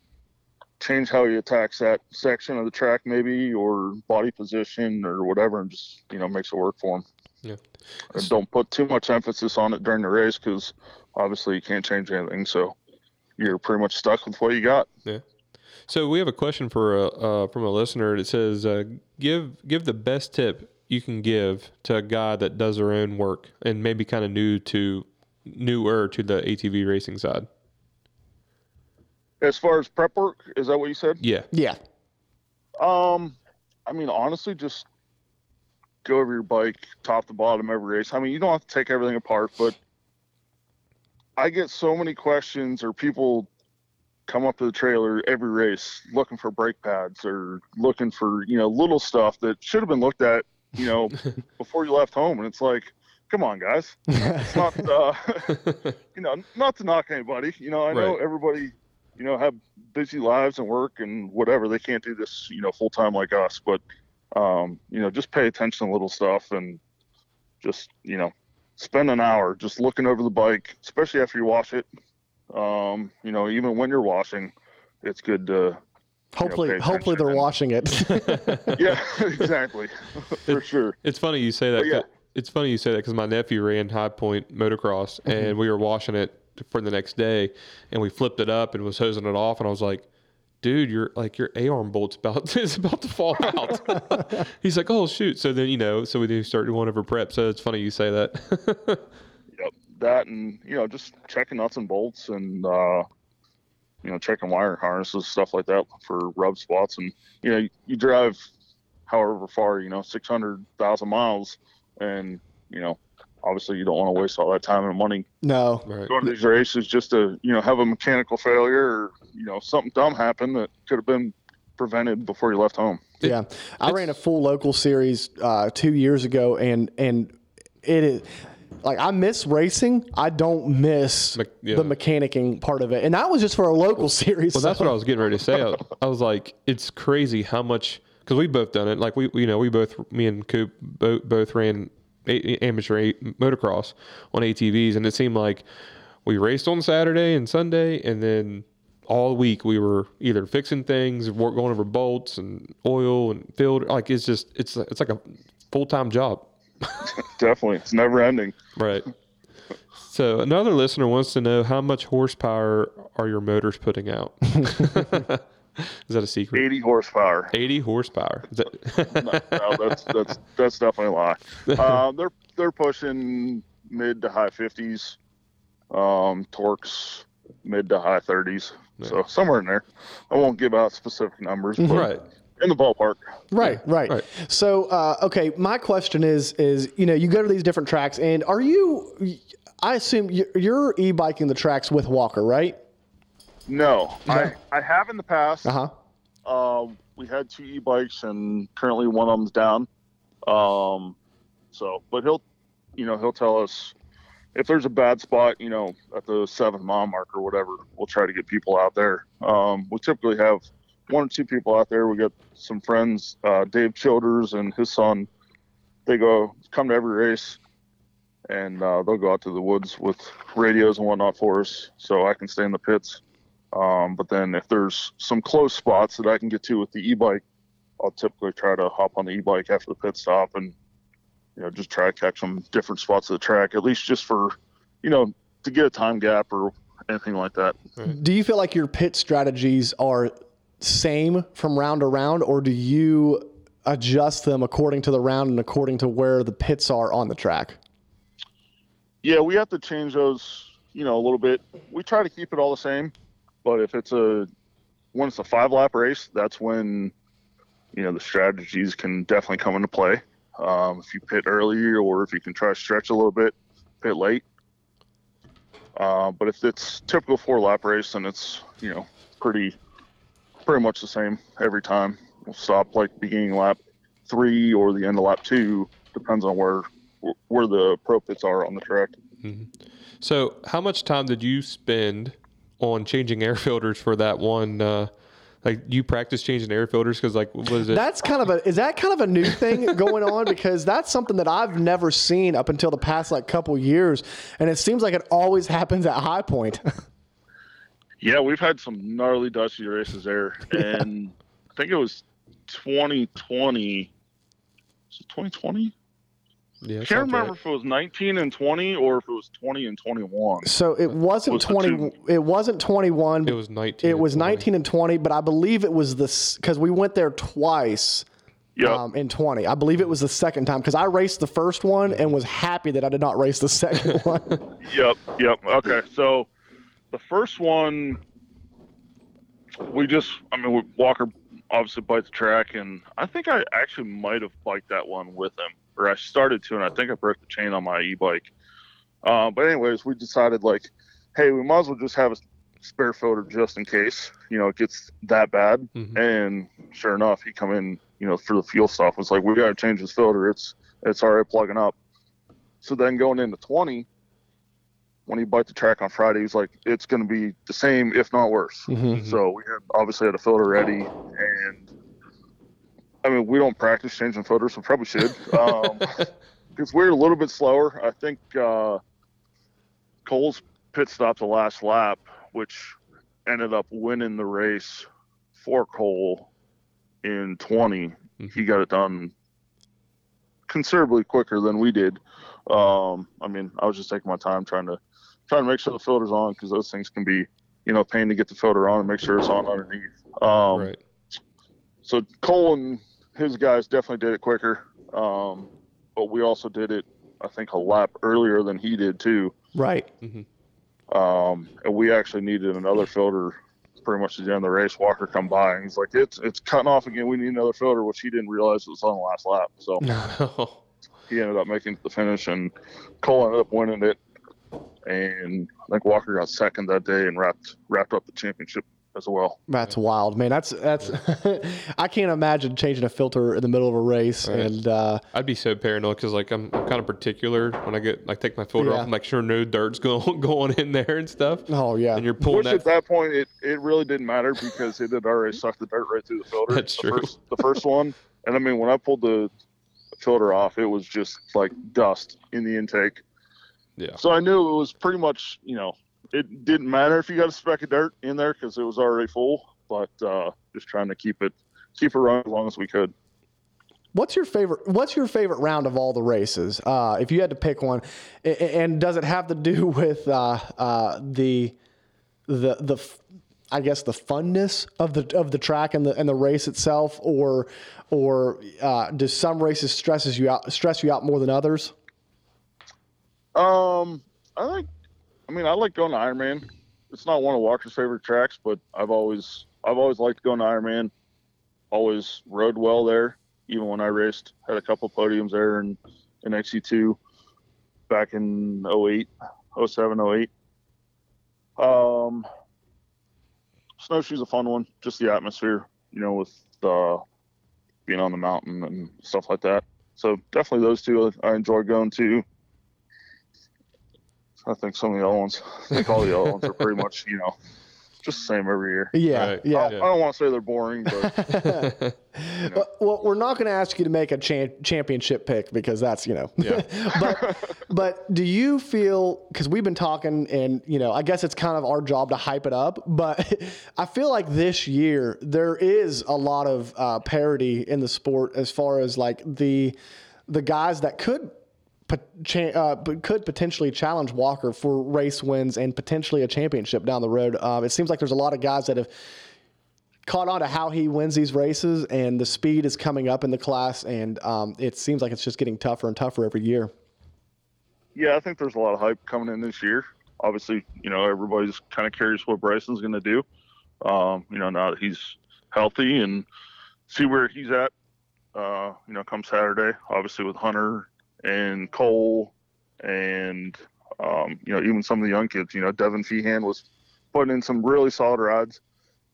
change how he attacks that section of the track, maybe, or body position or whatever, and just, you know, makes it work for him. Yeah. And don't put too much emphasis on it during the race because obviously you can't change anything. So you're pretty much stuck with what you got. Yeah. So we have a question for a, uh, from a listener. It says, uh, "Give give the best tip you can give to a guy that does their own work and maybe kind of new to newer to the ATV racing side." As far as prep work, is that what you said? Yeah. Yeah, Um, I mean, honestly, just go over your bike top to bottom every race. I mean, you don't have to take everything apart, but I get so many questions or people come up to the trailer every race looking for brake pads or looking for, you know, little stuff that should have been looked at, you know, before you left home. And it's like, come on, guys. It's not, uh, you know, not to knock anybody. You know, I know Right. everybody, you know, have busy lives and work and whatever. They can't do this, you know, full time like us. But, um, you know, just pay attention to little stuff and just, you know, spend an hour just looking over the bike, especially after you wash it. Um, you know, even when you're washing, it's good to, hopefully pay hopefully they're attention and- washing it. yeah, exactly, for sure. It's funny you say that. Yeah. It's funny you say that because my nephew ran High Point motocross Mm-hmm. and we were washing it for the next day and we flipped it up and was hosing it off and I was like, dude, your like your A arm bolt's about is about to fall out. He's like, oh shoot. So then you know, so we do start doing one over prep. So it's funny you say that. Yep, that and you know just checking nuts and bolts and uh, you know checking wire harnesses, stuff like that for rub spots. And you know you, you drive however far, you know, six hundred thousand miles, and you know obviously you don't want to waste all that time and money no, right. going to these races just to you know have a mechanical failure or you know something dumb happen that could have been prevented before you left home. Yeah, I ran a full local series uh, two years ago, and and it is like I miss racing. I don't miss Mech- yeah. the mechanicking part of it, and that was just for a local series. Well, that's what I was getting ready to say. I, I was like, it's crazy how much because we both done it. Like we, you know, we both, me and Coop, both, both ran a, amateur a, motocross on ATVs, and it seemed like we raced on Saturday and Sunday, and then all week we were either fixing things, work, going over bolts and oil and filter. Like it's just, it's it's like a full time job. Definitely, it's never ending. Right. So another listener wants to know how much horsepower are your motors putting out? Is that a secret? 80 horsepower. 80 horsepower. Is that- no, that's that's that's definitely a lie. Uh, they're they're pushing mid to high 50s. Um, torques mid to high 30s. So somewhere in there. I won't give out specific numbers, but right. in the ballpark. Right, right. right. So, uh, okay, my question is, is you know, you go to these different tracks, and are you? I assume you're- you're e-biking the tracks with Walker, right? No, I I have in the past. Uh huh. Um, we had two e-bikes, and currently one of them's down. Um, so, but he'll, you know, he'll tell us if there's a bad spot, you know, at the seventh mile mark or whatever. We'll try to get people out there. Um, we typically have one or two people out there. We got some friends, uh, Dave Childers and his son. They go come to every race, and uh, they'll go out to the woods with radios and whatnot for us, so I can stay in the pits. Um, but then if there's some close spots that I can get to with the e-bike, I'll typically try to hop on the e-bike after the pit stop and you know just try to catch some different spots of the track, at least just for you know to get a time gap or anything like that. Do you feel like your pit strategies are same from round to round, or do you adjust them according to the round and according to where the pits are on the track? Yeah, we have to change those, you know, a little bit. We try to keep it all the same, but if it's a when it's a five lap race, that's when you know the strategies can definitely come into play. Um, if you pit early or if you can try to stretch a little bit, pit late. Uh, but if it's typical four lap race, then it's you know pretty pretty much the same every time. We'll stop like beginning lap three or the end of lap two, depends on where where the pro pits are on the track. So, how much time did you spend on changing air filters for that one? Uh, like, you practice changing air filters because, like, what is it? That's kind of a is that kind of a new thing going on because that's something that I've never seen up until the past like couple years, and it seems like it always happens at High Point. Yeah, we've had some gnarly dusty races there, and I think it was 2020. Was it 2020? Yeah, Can't remember right. if it was 19 and 20 or if it was 20 and 21. So it wasn't Was twenty. It wasn't twenty one. It was 19. It and was 20. 19 and 20, but I believe it was this because we went there twice Yeah, um, in 20. I believe it was the second time because I raced the first one and was happy that I did not race the second one. Yep, yep. Okay, so the first one, we just, I mean, Walker obviously biked the track, and I think I actually might have biked that one with him, or I started to, and I think I broke the chain on my e-bike. Uh, but anyways, we decided like, hey, we might as well just have a spare filter just in case, you know, it gets that bad. Mhm. And sure enough, he come in, you know, for the fuel stuff. Was like, we got to change this filter. It's it's already plugging up. So then going into 20, when he biked the track on Friday, he's like, it's going to be the same, if not worse. Mhm. So we had obviously had a filter ready, and I mean, we don't practice changing filters, so probably should. Um, because we're a little bit slower. I think uh, Cole's pit stop the last lap, which ended up winning the race for Cole in 20. He got it done considerably quicker than we did. Um, I mean, I was just taking my time trying to trying to make sure the filter's on because those things can be, you know, pain to get the filter on and make sure it's on underneath. Um, right. so Cole and his guys definitely did it quicker. Um, but we also did it, I think, a lap earlier than he did too. right. Um, and we actually needed another filter pretty much at the end of the race. Walker come by and he's like, "It's it's cutting off again. We need another filter," which he didn't realize it was on the last lap. So he ended up making it to the finish, and Cole ended up winning it. And I think Walker got second that day and wrapped wrapped up the championship as well. That's wild, man. That's that's. I can't imagine changing a filter in the middle of a race, and uh, I'd be so paranoid because like I'm, I'm kind of particular when I get like take my filter Yeah. off. I'm like sure no dirt's going going in there and stuff. oh yeah, And you're pulling Which at that. that point it, it really didn't matter because it had already sucked the dirt right through the filter. That's the true. First, the first one, and I mean when I pulled the filter off, it was just like dust in the intake. Yeah. So I knew it was pretty much you know it didn't matter if you got a speck of dirt in there because it was already full. But uh, just trying to keep it keep it running as long as we could. What's your favorite? What's your favorite round of all the races? Uh, if you had to pick one, A- a- and does it have to do with uh, uh, the the the I guess the funness of the of the track and the and the race itself, or or uh, do some races stresses you out stress you out more than others? Um, I think, I mean, I like going to Ironman. It's not one of Walker's favorite tracks, but I've always, I've always liked going to Ironman. Always rode well there, even when I raced. Had a couple podiums there in, in XC2 back in 08, 07, 08. Um, snowshoe's a fun one. Just the atmosphere, you know, with uh, being on the mountain and stuff like that. So definitely those two I enjoy going to. I think some of the other ones, I think all the other ones are pretty much, you know, just the same every year. Yeah, Right. yeah. I, I don't want to say they're boring, but Well, well, we're not going to ask you to make a cha- championship pick because that's you know. Yeah. but but do you feel because we've been talking and you know I guess it's kind of our job to hype it up, but I feel like this year there is a lot of uh, parity in the sport as far as like the the guys that could. Uh, could potentially challenge Walker for race wins and potentially a championship down the road. Uh, it seems like there's a lot of guys that have caught on to how he wins these races, and the speed is coming up in the class, and um, it seems like it's just getting tougher and tougher every year. yeah, I think there's a lot of hype coming in this year. Obviously, you know, everybody's kind of curious what Bryson's going to do. Um, you know, now that he's healthy and see where he's at, uh, you know, come Saturday, obviously with Hunter and Cole and, um, you know, even some of the young kids, you know, Devin Feehan was putting in some really solid rides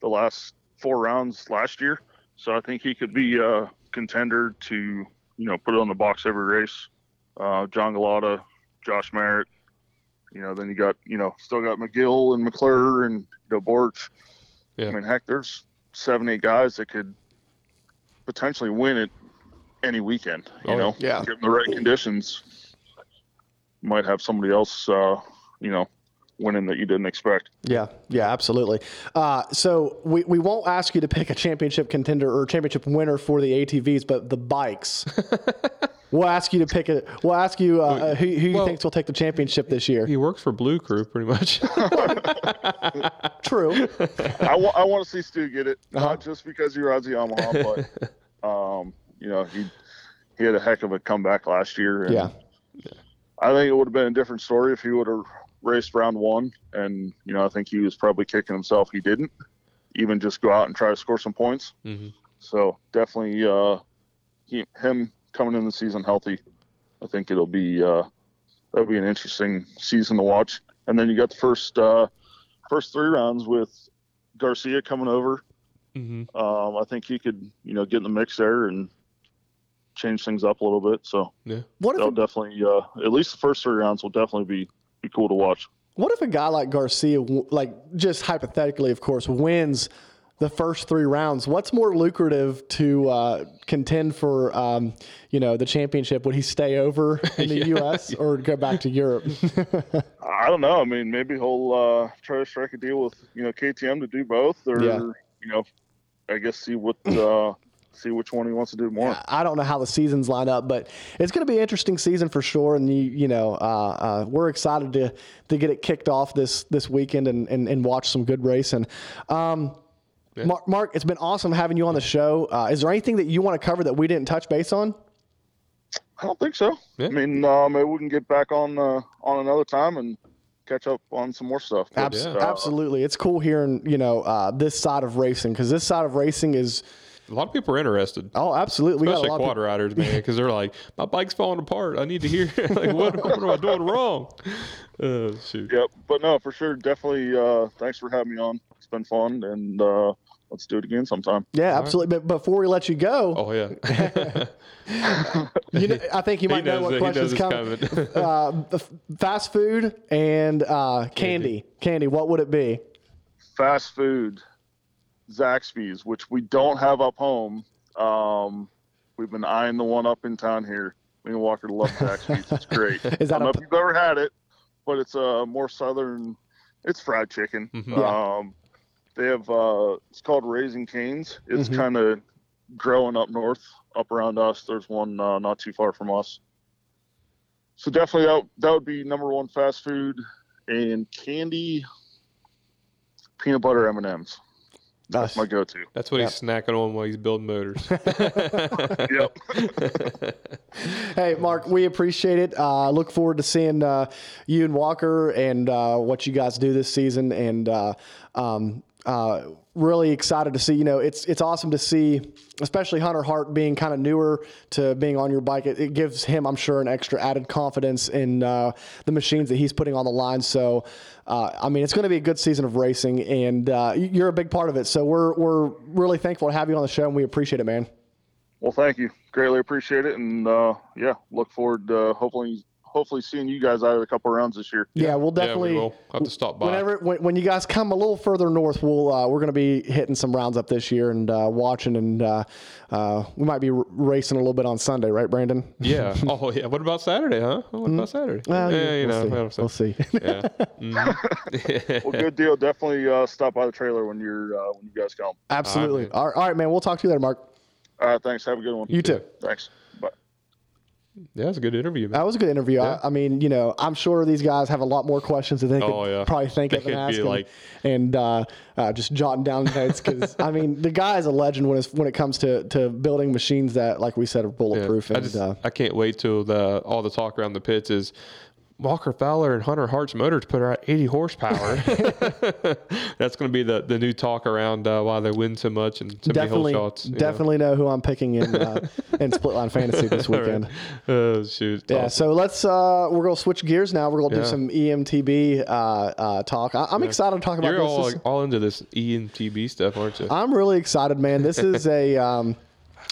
the last four rounds last year. So I think he could be a contender to, you know, put it on the box every race. Uh, John Galata, Josh Merritt, you know, then you got, you know, still got McGill and McClure and, you know, Borich. Yeah. I mean, heck, there's seven, eight guys that could potentially win it any weekend, you Oh, know, yeah. given the right conditions. Might have somebody else, uh, you know, winning that you didn't expect. Yeah, yeah, absolutely. Uh, so we, we won't ask you to pick a championship contender or championship winner for the ATVs, but the bikes. we'll ask you to pick a. We'll ask you uh, who, who you Well- thinks will take the championship this year. He works for Blue Crew pretty much. True. I I want to see Stu get it, Uh-huh. not just because he rides the Yamaha, but um, you know he he had a heck of a comeback last year. And Yeah. I think it would have been a different story if he would have raced round one, and you know I think he was probably kicking himself he didn't even just go out and try to score some points. Mhm. So definitely uh, he, him coming in the season healthy, I think it'll be uh, that'll be an interesting season to watch. And then you got the first uh, first three rounds with Garcia coming over. hmm Um, I think he could, you know, get in the mix there and change things up a little bit. So Yeah. What if that'll definitely, uh, at least the first three rounds will definitely be be cool to watch. What if a guy like Garcia, like just hypothetically, of course, wins the first three rounds? What's more lucrative to uh, contend for, um, you know, the championship? Would he stay over in the U.S. or go back to Europe? I don't know. I mean, maybe he'll uh, try to strike a deal with you know KTM to do both, or Yeah. you know, I guess see what uh, see which one he wants to do more. I don't know how the seasons line up, but it's going to be an interesting season for sure. And you, you know, uh, uh, we're excited to to get it kicked off this this weekend and and, and watch some good racing. Um, Mark, Mark, it's been awesome having you on the show. Uh, is there anything that you want to cover that we didn't touch base on? I don't think so. Yeah. I mean, uh, maybe we can get back on uh, on another time and catch up on some more stuff. But, Abs- uh, Absolutely, it's cool hearing you know uh, this side of racing because this side of racing is A lot of people are interested. oh, absolutely. We got a Especially lot of quad riders, man, because they're like, my bike's falling apart. I need to hear, like, what, what am I doing wrong? Uh, shoot. Yep, but no, for sure, definitely. Uh, thanks for having me on. It's been fun, and uh, let's do it again sometime. yeah, absolutely. But before we let you go, Oh yeah, you know, I think you might know what it. Questions knows come. coming. uh, fast food and uh, candy. candy. What would it be? Fast food, Zaxby's, which we don't have up home. Um, we've been eyeing the one up in town here. Me and Walker love Zaxby's. It's great. Is that I don't know if you've ever had it, but it's a more southern. It's fried chicken. Mhm. Yeah. Um, they have uh, it's called Raising Canes. It's Mhm. kind of growing up north, up around us. There's one uh, not too far from us. So definitely that that would be number one fast food and candy. peanut butter M and M's. That's My go-to. That's what he's snacking on while he's building motors. Yep. Hey, Mark, we appreciate it. Uh, look forward to seeing uh, you and Walker and uh, what you guys do this season. And uh, um, uh, really excited to see. You know, it's it's awesome to see, especially Hunter Hart being kind of newer to being on your bike. It, it gives him, I'm sure, an extra added confidence in uh, the machines that he's putting on the line. So, uh, I mean, it's going to be a good season of racing, and uh, you're a big part of it. So we're we're really thankful to have you on the show, and we appreciate it, man. Well, thank you. Greatly appreciate it, and uh, yeah, look forward to hopefully hopefully seeing you guys out of a couple rounds this year. Yeah, we'll yeah, definitely. we will have to stop by. Whenever when, when you guys come a little further north, we'll uh, we're going to be hitting some rounds up this year and uh, watching, and uh, uh, we might be r- racing a little bit on Sunday, right, Brandon? Yeah. Oh, yeah. What about Saturday, huh? What about Saturday? Mm-hmm. Well, yeah, you we'll know. see. We'll see. Yeah. Mhm. Well, good deal. Definitely uh, stop by the trailer when you're uh, when you guys come. Absolutely. All right, all right, man. We'll talk to you later, Mark. All right, thanks. Have a good one. You too. Thanks. Yeah, it's a good interview, man. That was a good interview. I, I mean, you know, I'm sure these guys have a lot more questions that they could Oh, yeah. probably think They of and ask, be and, like- and uh, uh, just jotting down notes because I mean, the guy is a legend when it's when it comes to to building machines that, like we said, are Yeah. bulletproof. I and just uh, I can't wait till the all the talk around the pits is Walker Fowler and Hunter Hart's motors put out 80 horsepower. That's going to be the, the new talk around uh, why they win so much and so definitely, many whole shots. you know. definitely know. who I'm picking in uh, in split line fantasy this weekend. Oh shoot! Yeah, Awesome. so let's uh, we're gonna switch gears now. We're gonna Yeah. do some EMTB uh, uh, talk. I, I'm excited to talk about You're this. all This- all into this EMTB stuff, aren't you? I'm really excited, man. This is a um,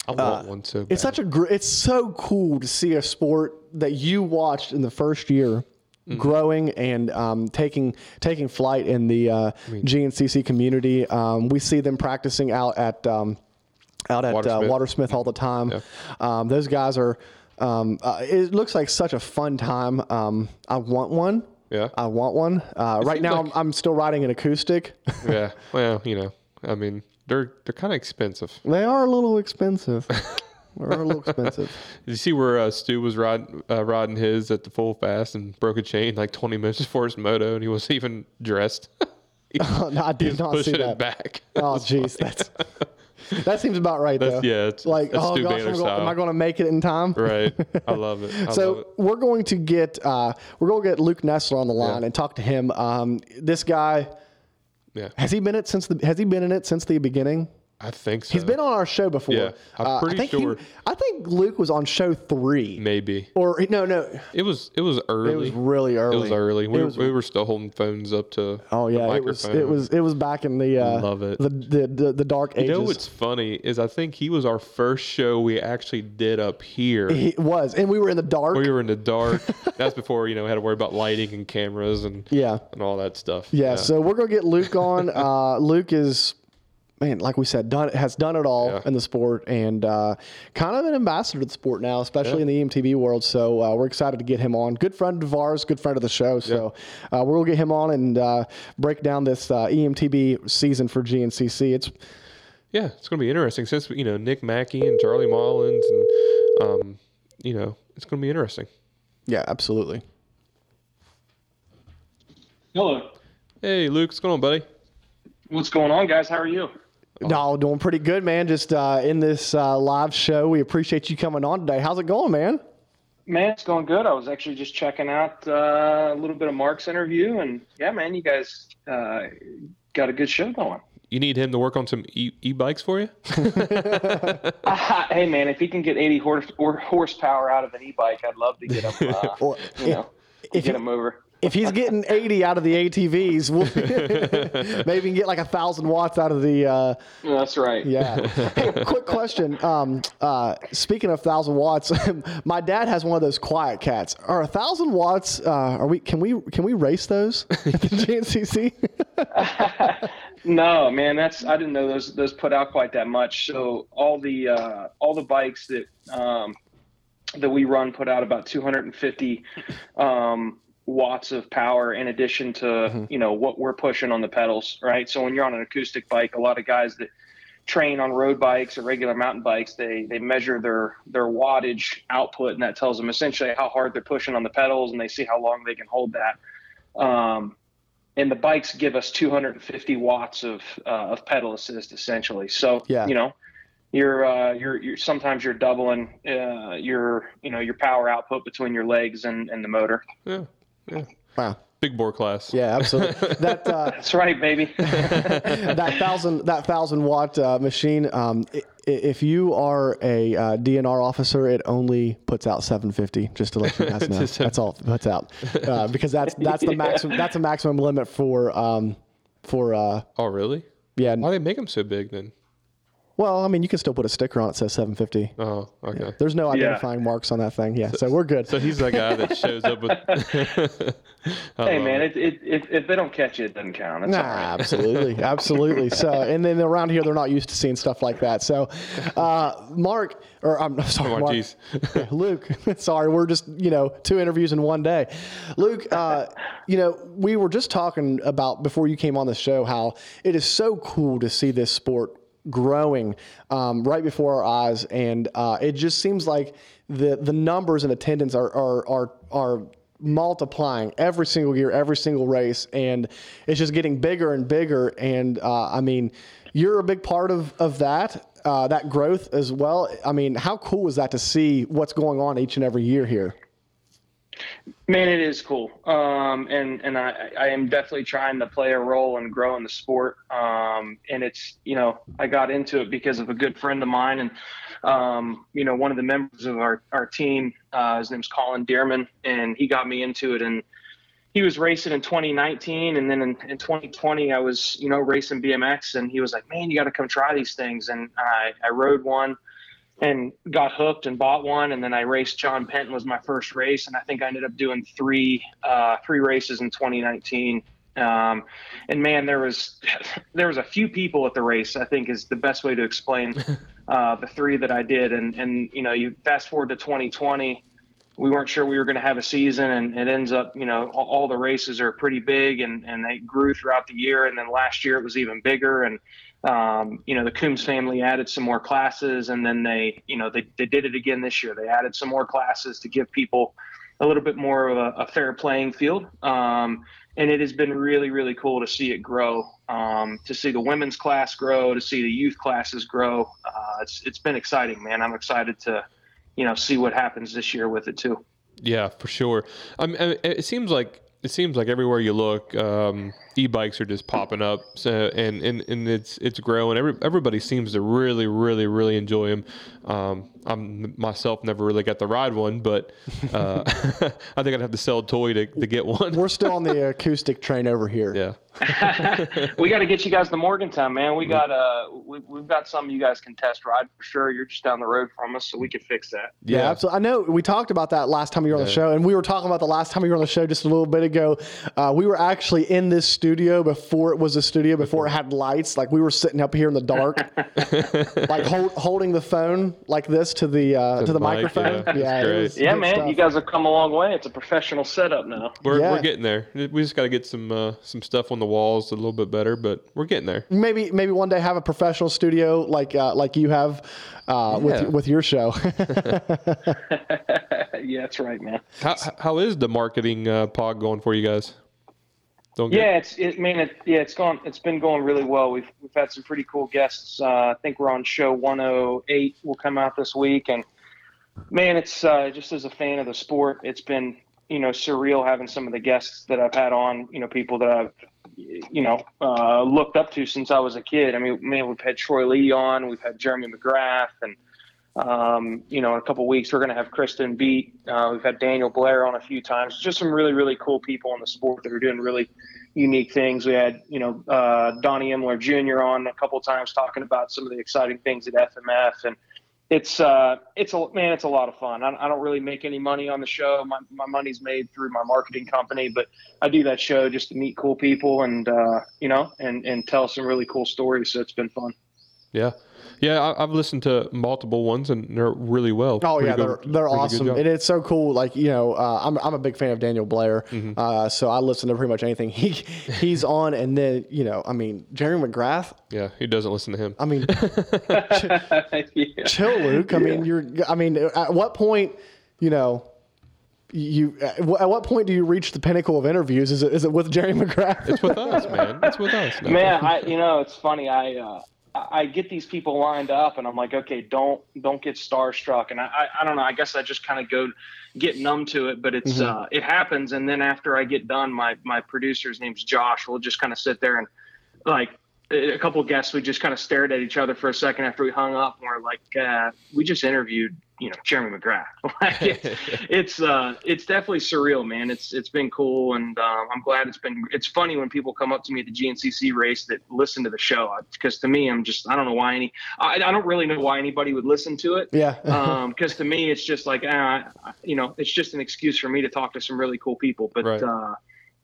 I want one so bad. it's such a gr- it's so cool to see a sport that you watched in the first year. Mm-hmm. Growing and um, taking taking flight in the uh, GNCC community, um, we see them practicing out at um, out at uh, Watersmith. Watersmith all the time. Um, those guys are. Um, uh, it looks like such a fun time. Um, I want one. Yeah. I want one. Uh, right now, like- I'm, I'm still riding an acoustic. yeah. Well, you know, I mean, they're they're kind of expensive. they are a little expensive. They're a little expensive. Did you see where uh, Stu was riding uh, riding his at the full fast and broke a chain like 20 minutes before his moto, and he wasn't even dressed. he, Oh, no, I did not see that. it back. Oh, jeez, that's that seems about right That's- though. yeah, it's- like that's oh Stu gosh, Baylor go- am. I going to make it in time? right. I love it. I love So it. we're going to get uh, we're going to get Luke Nesler on the line Yeah. and talk to him. Um, this guy Yeah, has he been it since the has he been in it since the beginning? I think so. He's been on our show before. Yeah, I'm Uh, pretty I think he- sure. I think Luke was on show three. maybe. Or no, no, It was it was early. it was really early. It was early. We, were, was- we were still holding phones up to. Oh yeah, it was it was it was back in the uh, Love it. the the the, the dark ages. You know what's funny is I think he was our first show we actually did up here. He was, and we were in the dark. we were in the dark. That's before you know we had to worry about lighting and cameras and Yeah. and all that stuff. Yeah, so we're gonna get Luke on. Uh, Luke is, man, like we said, done has done it all Yeah. in the sport and uh, kind of an ambassador to the sport now, especially in the EMTB world. So uh, we're excited to get him on. Good friend of ours, good friend of the show. So uh, we're gonna get him on and uh, break down this uh, EMTB season for GNCC. It's yeah, it's gonna be interesting since you know Nick Mackey and Charlie Mullins and um, you know it's gonna be interesting. yeah, absolutely. Hello. Hey Luke, what's going on, buddy? What's going on, guys? How are you? No, doing pretty good, man. Just uh, in this uh, live show, we appreciate you coming on today. How's it going, man? Man, it's going good. I was actually just checking out uh, a little bit of Mark's interview, and yeah, man, you guys uh, got a good show going. You need him to work on some e- e-bikes for you? Hey, man, if he can get 80 horse, or horsepower out of an e-bike, I'd love to get him. Uh, Or you know, if get you- him over. If he's getting 80 out of the ATVs, we'll maybe get like a thousand watts out of the. Uh, That's right. yeah. hey, quick question. Um, uh, speaking of thousand watts, my dad has one of those QuietKats. Are a thousand watts? Uh, are we? Can we? Can we race those at the GNCC? No, man, that's I didn't know those those put out quite that much. So all the uh, all the bikes that um, that we run put out about 250 um, watts of power in addition to you know what we're pushing on the pedals, right? So when you're on an acoustic bike, a lot of guys that train on road bikes or regular mountain bikes, they they measure their their wattage output, and that tells them essentially how hard they're pushing on the pedals, and they see how long they can hold that. Um, and the bikes give us 250 watts of uh, of pedal assist essentially. So Yeah. you know, you're uh, you're you're sometimes you're doubling uh, your you know your power output between your legs and, and the motor. Yeah. Wow. Big bore class. Yeah, absolutely. that uh, That's right, baby. that thousand that thousand watt uh, machine. Um, i- i- if you are a uh, DNR officer, it only puts out 750. Just to let you guys know, that's all it puts out uh, because that's that's the maximum that's a maximum limit for um, for uh, Oh, really? yeah. Why they make them so big then? Well, I mean, you can still put a sticker on it that says 750. Oh, okay. There's no identifying marks on that thing. Yeah, so we're good. So he's that guy that shows up with. I hey man, it. it, it, if, if they don't catch you, it doesn't count. It's Nah, all right. absolutely, absolutely. So, and then around here, they're not used to seeing stuff like that. So, uh, Mark, or I'm sorry, Come on, Mark. Yeah, Luke. Sorry, we're just you know two interviews in one day. Luke, uh, you know we were just talking about before you came on the show how it is so cool to see this sport growing um, right before our eyes, and uh, it just seems like the the numbers and attendance are are are are multiplying every single year, every single race, and it's just getting bigger and bigger. And uh, I mean, you're a big part of of that uh, that growth as well. I mean, how cool is that to see what's going on each and every year here? Man, it is cool, um, and and I, I am definitely trying to play a role and grow in the sport. Um, and it's you know I got into it because of a good friend of mine, and um, you know one of the members of our our team, uh, his name's Colin Dearman, and he got me into it. And he was racing in 2019, and then in, in 2020 I was you know racing BMX, and he was like, man, you got to come try these things. And I I rode one and got hooked and bought one and then I raced John Penton was my first race and I think I ended up doing three uh, three races in 2019 um, and man there was there was a few people at the race I think is the best way to explain uh, the three that I did. And and you know you fast forward to 2020 we weren't sure we were going to have a season and it ends up you know all, all the races are pretty big and and they grew throughout the year and then last year it was even bigger and um, you know the Coombs family added some more classes and then they you know they, they did it again this year. They added some more classes to give people a little bit more of a, a fair playing field. Um, and it has been really really cool to see it grow um, to see the women's class grow to see the youth classes grow. Uh, it's it's been exciting man. I'm excited to you know see what happens this year with it too. Yeah, for sure. It seems like it seems like everywhere you look, um, e-bikes are just popping up. So and, and, and it's it's growing. Every, everybody seems to really, really, really enjoy them. Um, I'm myself never really got to ride one, but uh, I think I'd have to sell a toy to, to get one. We're still on the acoustic train over here. Yeah. we got to get you guys to Morgantown, man. We got uh, we, we've got some you guys can test ride for sure. You're just down the road from us, so we can fix that. Yeah, absolutely. I know we talked about that last time you were on the show, and we were talking about the last time you were on the show just a little bit ago. Uh, we were actually in this studio before it was a studio, before it had lights. Like we were sitting up here in the dark, like hold, holding the phone like this to the uh, to, the the, mic, microphone. yeah. That's it great. was Yeah, man, stuff. you guys have come a long way. It's a professional setup now. We're, Yeah. we're getting there. We just got to get some uh, some stuff on the walls a little bit better, but we're getting there. maybe maybe one day have a professional studio like uh, like you have uh, Yeah. with with your show. yeah, that's right, man. How, how is the marketing uh, pod going for you guys? Don't get Yeah, it's it, man. It, yeah, it's gone. It's been going really well. We've we've had some pretty cool guests. Uh, I think we're on show 108. Will come out this week, and man, it's uh, just as a fan of the sport, it's been you know surreal having some of the guests that I've had on. You know, people that I've you know uh, looked up to since I was a kid. I mean, man, we've had Troy Lee on. We've had Jeremy McGrath, and um, you know, in a couple weeks we're going to have Kristen Beat. Uh, we've had Daniel Blair on a few times. Just some really, really cool people in the sport that are doing really unique things. We had, you know, uh, Donny Emler Jr. on a couple times talking about some of the exciting things at FMF, and it's uh, it's a man, it's a lot of fun. I, I don't really make any money on the show. My my money's made through my marketing company, but I do that show just to meet cool people and uh, you know, and and tell some really cool stories. So it's been fun. Yeah, yeah. I, I've listened to multiple ones and they're really well. Oh Pretty yeah, good- they're they're awesome, and it's so cool. Like you know, uh, I'm I'm a big fan of Daniel Blair, uh, so I listen to pretty much anything he he's on. And then you know, I mean, Jerry McGrath. yeah, he doesn't listen to him. I mean, yeah. chill, Luke. I mean, you're. I mean, at what point, you know, you at what point do you reach the pinnacle of interviews? Is it is it with Jerry McGrath? It's with us, man. It's with us. No. Man, I you know it's funny. I uh, I get these people lined up, and I'm like, okay, don't don't get starstruck. And I I, I don't know. I guess I just kind of go get numb to it. But it's Mm-hmm. uh, it happens, and then after I get done, my my producer's name's Josh. We'll just kind of sit there and like a couple of guests, we just kind of stared at each other for a second after we hung up, and we're like, uh, we just interviewed, you know, Jeremy McGrath. like it's, it's uh, it's definitely surreal, man. It's it's been cool, and um, I'm glad it's been. It's funny when people come up to me at the GNCC race that listen to the show, because to me, I'm just I don't know why any I, I don't really know why anybody would listen to it. Yeah. um, because to me, it's just like, uh, you know, it's just an excuse for me to talk to some really cool people. But Right. uh,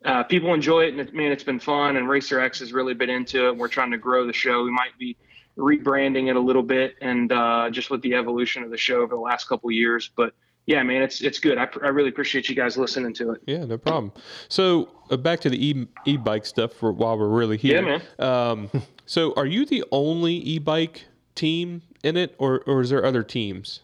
uh, people enjoy it, and it, man, it's been fun. And Racer X has really been into it. We're trying to grow the show. We might be rebranding it a little bit, and uh, just with the evolution of the show over the last couple years. But yeah, man, it's it's good. I, pr- I really appreciate you guys listening to it. Yeah, no problem. So uh, back to the e e bike stuff for while we're really here. Yeah, Um, so are you the only e bike team in it, or or is there other teams?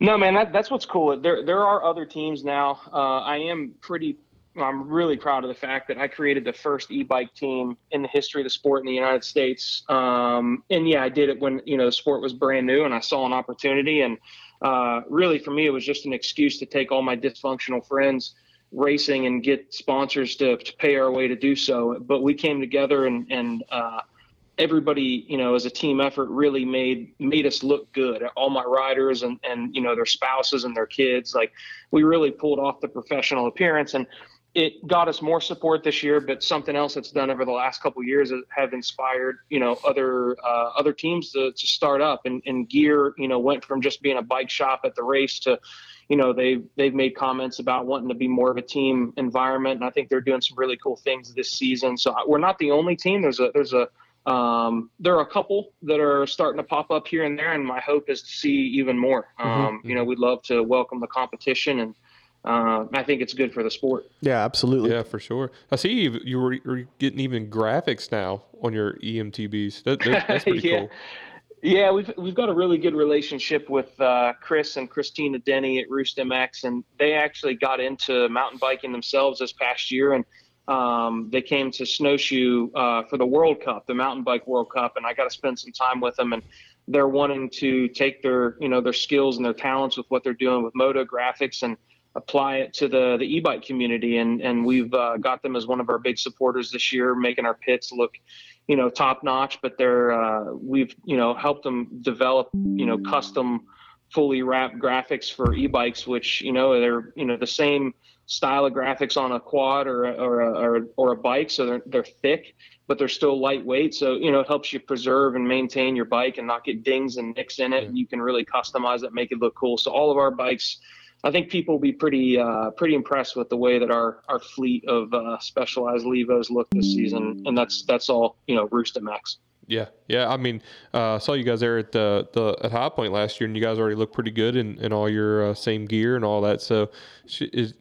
No, man, that, that's what's cool. There, there are other teams now. Uh, I am pretty, I'm really proud of the fact that I created the first e-bike team in the history of the sport in the United States. Um, and yeah, I did it when you know the sport was brand new, and I saw an opportunity. And uh, really, for me, it was just an excuse to take all my dysfunctional friends racing and get sponsors to, to pay our way to do so. But we came together and and uh, everybody, you know, as a team effort, really made made us look good. All my riders and and you know their spouses and their kids, like we really pulled off the professional appearance, and it got us more support this year. But something else that's done over the last couple of years have inspired you know other uh, other teams to, to start up. And, and gear, you know, went from just being a bike shop at the race to you know they've they've made comments about wanting to be more of a team environment and i think they're doing some really cool things this season so we're not the only team there's a there's a um, there are a couple that are starting to pop up here and there, and my hope is to see even more. Um, You know, we'd love to welcome the competition, and uh, I think it's good for the sport. yeah, absolutely. Yeah, for sure. I see you you were you're getting even graphics now on your EMTBs. That, that, that's pretty yeah. cool. Yeah, we've we've got a really good relationship with uh, Chris and Christina Denny at Roost MX, and they actually got into mountain biking themselves this past year, and um, they came to Snowshoe uh, for the World Cup, the Mountain Bike World Cup, and I got to spend some time with them, and they're wanting to take their you know their skills and their talents with what they're doing with moto graphics and apply it to the the e-bike community, and and we've uh, got them as one of our big supporters this year, making our pits look you know top notch but they're uh, we've you know helped them develop you know custom fully wrapped graphics for e-bikes which you know they're you know the same style of graphics on a quad or a, or a, or, or a bike. So they're, they're thick but they're still lightweight. So you know it helps you preserve and maintain your bike and not get dings and nicks in it. You can really customize it make it look cool. So all of our bikes I think people will be pretty uh, pretty impressed with the way that our our fleet of uh, specialized Levos look this season, and that's that's all you know Roost and Max. Yeah, yeah. I mean, uh, I saw you guys there at the, the at High Point last year, and you guys already look pretty good in, in all your uh, same gear and all that. So, is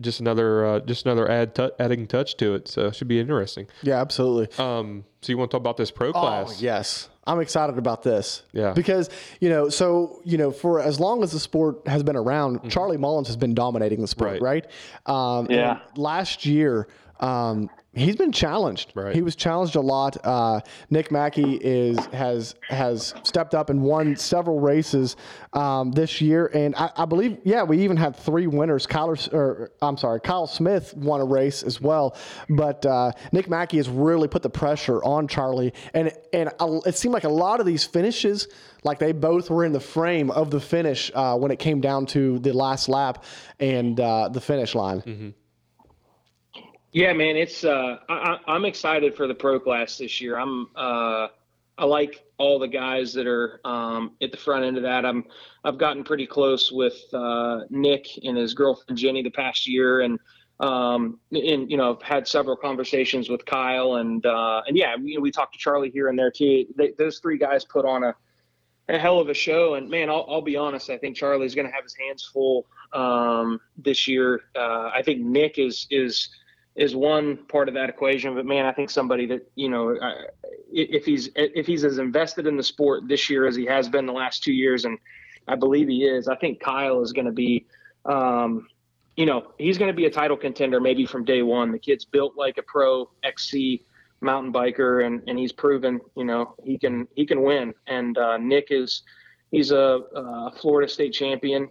just another uh, just another add tou adding touch to it. So, it should be interesting. Yeah, absolutely. Um, so you want to talk about this pro class? Oh, yes. I'm excited about this. Yeah. Because, you know, so, you know, for as long as the sport has been around, Charlie Mullins has been dominating the sport, right? Right. Um, Yeah. Last year, um, he's been challenged. Right. He was challenged a lot. Uh, Nick Mackey is has has stepped up and won several races um, this year, and I, I believe, yeah, we even had three winners. Kyler, or I'm sorry, Kyle Smith won a race as well, but uh, Nick Mackey has really put the pressure on Charlie, and and it seemed like a lot of these finishes, like they both were in the frame of the finish uh, when it came down to the last lap and uh, the finish line. Yeah, man, it's uh, I, I'm excited for the pro class this year. I'm uh, I like all the guys that are um, at the front end of that. I'm I've gotten pretty close with uh, Nick and his girlfriend Jenny the past year, and um, and you know I've had several conversations with Kyle, and uh, and yeah, we, we talked to Charlie here and there too. They, those three guys put on a a hell of a show. And man, I'll, I'll be honest. I think Charlie's going to have his hands full um, this year. Uh, I think Nick is is is one part of that equation. But man, I think somebody that you know, if he's if he's as invested in the sport this year as he has been the last two years, and I believe he is. I think Kyle is going to be. Um, you know, he's going to be a title contender maybe from day one. The kid's built like a pro XC mountain biker, and and he's proven, you know, he can he can win. And uh, Nick is he's a, a Florida state champion.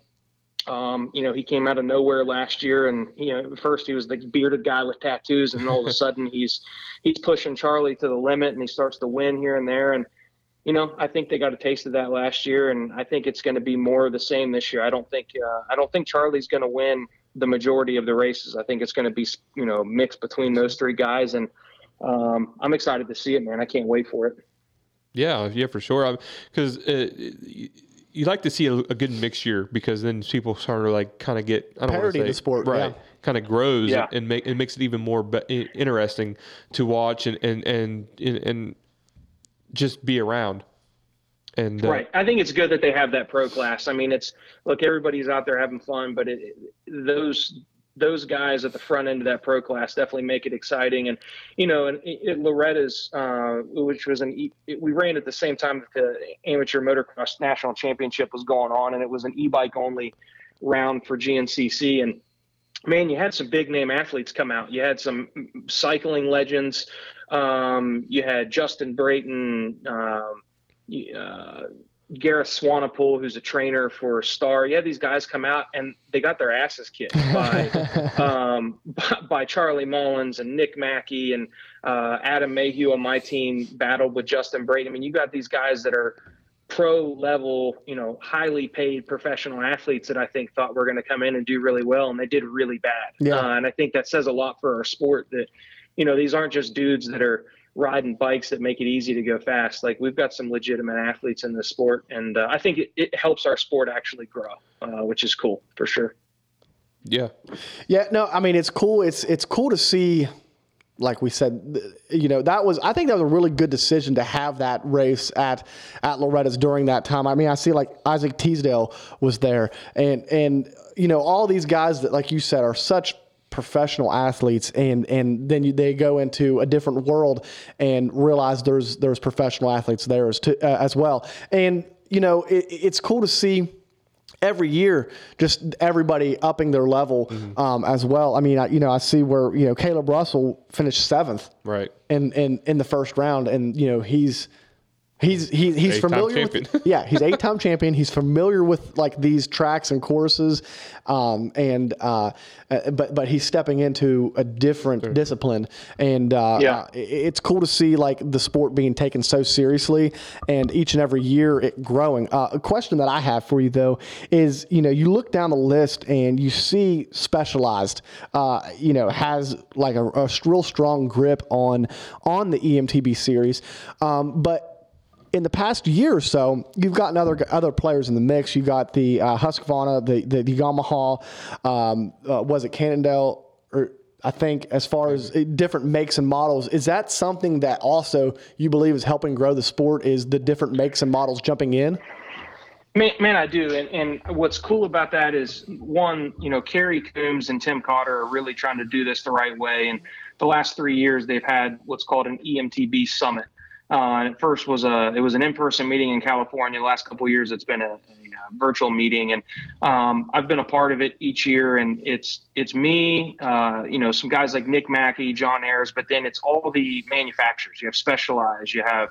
Um, you know, he came out of nowhere last year, and you know, first he was the bearded guy with tattoos, and all of a sudden he's he's pushing Charlie to the limit, and he starts to win here and there. And you know, I think they got a taste of that last year, and I think it's going to be more of the same this year. I don't think uh, I don't think Charlie's going to win the majority of the races. I think it's going to be you know mixed between those three guys, and um, I'm excited to see it, man. I can't wait for it. Yeah, yeah, for sure. Because you like to see a, a, good mixture because then people sort of like kind of get I don't parody say, the sport, right? Yeah. Kind of grows Yeah. and make it makes it even more be- interesting to watch and and and and, and just be around. And uh, Right. I think it's good that they have that pro class. I mean, it's look, everybody's out there having fun, but it, it- those those guys at the front end of that pro class definitely make it exciting. And you know, and it, Loretta's, uh, which was an e- it, we ran at the same time that the amateur motocross national championship was going on, and it was an e-bike only round for GNCC. And man, you had some big name athletes come out. You had some cycling legends. Um, you had Justin Brayton. Um, uh, Gareth Swanepoel, who's a trainer for Star. Had these guys come out and they got their asses kicked by um, by, by Charlie Mullins and Nick Mackey and uh, Adam Mayhew on my team battled with Justin Brayton. I mean, you got these guys that are pro level, you know, highly paid professional athletes that I think thought were going to come in and do really well, and they did really bad. Yeah. Uh, and I think that says a lot for our sport that, you know, these aren't just dudes that are riding bikes that make it easy to go fast. Like we've got some legitimate athletes in this sport, and uh, I think it, it helps our sport actually grow, uh, which is cool for sure. yeah, Yeah, no, I mean it's cool. It's it's cool to see, like we said, you know, that was I think that was a really good decision to have that race at at Loretta's during that time. I mean, I see like Isaac Teasdale was there, and and you know all these guys that, like you said, are such professional athletes and and then you, they go into a different world and realize there's there's professional athletes there as, to, uh, as well and you know it, it's cool to see every year, just everybody upping their level um, as well. I mean, I, you know, I see where you know Kailub Russell finished seventh right. in in in the first round, and you know he's. He's he, he's Eight-time familiar champion. with yeah he's eight time champion he's familiar with like these tracks and courses um, and uh, uh, but but he's stepping into a different discipline and uh, Yeah. uh, it's cool to see like the sport being taken so seriously and each and every year it growing. Uh, a question that I have for you though is you know you look down the list and you see Specialized uh, you know has like a, a real strong grip on on the EMTB series, um, but in the past year or so, you've gotten other other players in the mix. You got the uh, Husqvarna, the the, the Yamaha, um, uh, was it Cannondale or I think as far as different makes and models, is that something that also you believe is helping grow the sport? Is the different makes and models jumping in? Man, man, I do. And, and what's cool about that is one, you know, Kerry Coombs and Tim Cotter are really trying to do this the right way. And the last three years, they've had what's called an EMTB summit. Uh, and at first was a it was an in-person meeting in California. The last couple of years, it's been a, a, uh, virtual meeting, and um, I've been a part of it each year. And it's it's me, uh, you know, some guys like Nick Mackey, John Ayers, but then it's all the manufacturers. You have Specialized, you have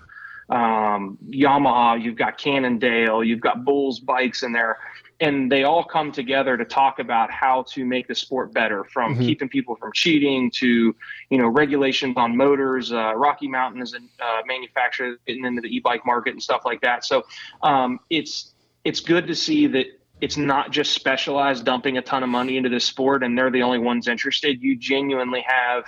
um, Yamaha, you've got Cannondale, you've got Bulls bikes in there, and they all come together to talk about how to make the sport better, from keeping people from cheating to you know regulations on motors. Uh, Rocky Mountain is a uh, manufacturer getting into the e-bike market and stuff like that. So um, it's it's good to see that it's not just specialized dumping a ton of money into this sport and they're the only ones interested. You genuinely have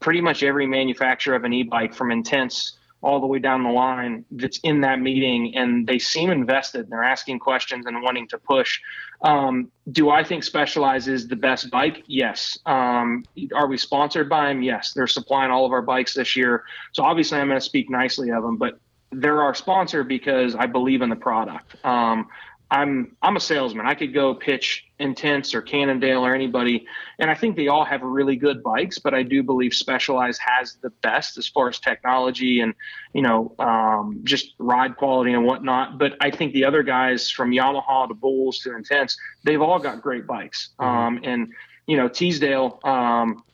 pretty much every manufacturer of an e-bike from Intense all the way down the line that's in that meeting and they seem invested and they're asking questions and wanting to push. Um, do I think Specialized is the best bike? Yes. Um, are we sponsored by them? Yes. They're supplying all of our bikes this year. So obviously I'm going to speak nicely of them, but they're our sponsor because I believe in the product. Um, I'm I'm a salesman. I could go pitch Intense or Cannondale or anybody, and I think they all have really good bikes. But I do believe Specialized has the best as far as technology and you know um, just ride quality and whatnot. But I think the other guys from Yamaha to Bulls to Intense, they've all got great bikes. Um, and you know, Teasdale, um,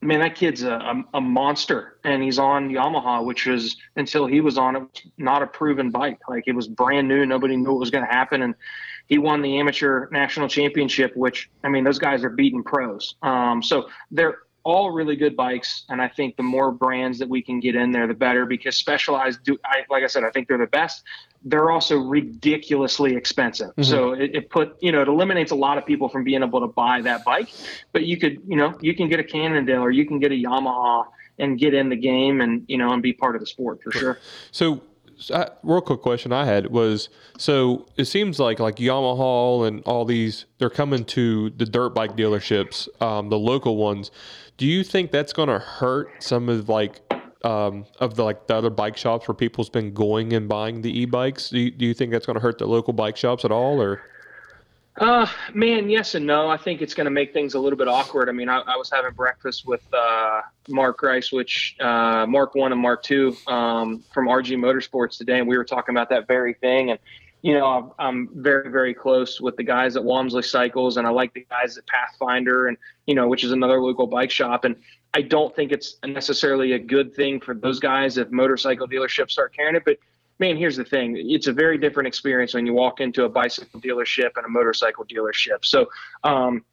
man, that kid's a, a, a, monster, and he's on Yamaha, which was until he was on it, not a proven bike. Like it was brand new, nobody knew what was going to happen, and he won the amateur national championship. Which I mean, those guys are beating pros. Um, so they're all really good bikes, and I think the more brands that we can get in there, the better. Because Specialized, do I, like I said, I think they're the best. They're also ridiculously expensive, mm-hmm. so it, it, put you know it eliminates a lot of people from being able to buy that bike. But you could you know you can get a Cannondale or you can get a Yamaha and get in the game and you know and be part of the sport for sure. So real quick question I had was so it seems like like Yamaha and all these they're coming to the dirt bike dealerships, um, the local ones. Do you think that's going to hurt some of like um, of the like the other bike shops where people's been going and buying the e-bikes? Do you, do you think that's going to hurt the local bike shops at all, or? Uh, man, yes and no. I think it's going to make things a little bit awkward. I mean, I, I was having breakfast with uh, Mark Rice, which uh, Mark One and Mark Two um, from RG Motorsports today, and we were talking about that very thing. And you know, I'm very, very close with the guys at Walmsley Cycles, and I like the guys at Pathfinder, and you know, which is another local bike shop. And I don't think it's necessarily a good thing for those guys if motorcycle dealerships start carrying it. But man, here's the thing: it's a very different experience when you walk into a bicycle dealership and a motorcycle dealership. So. Um,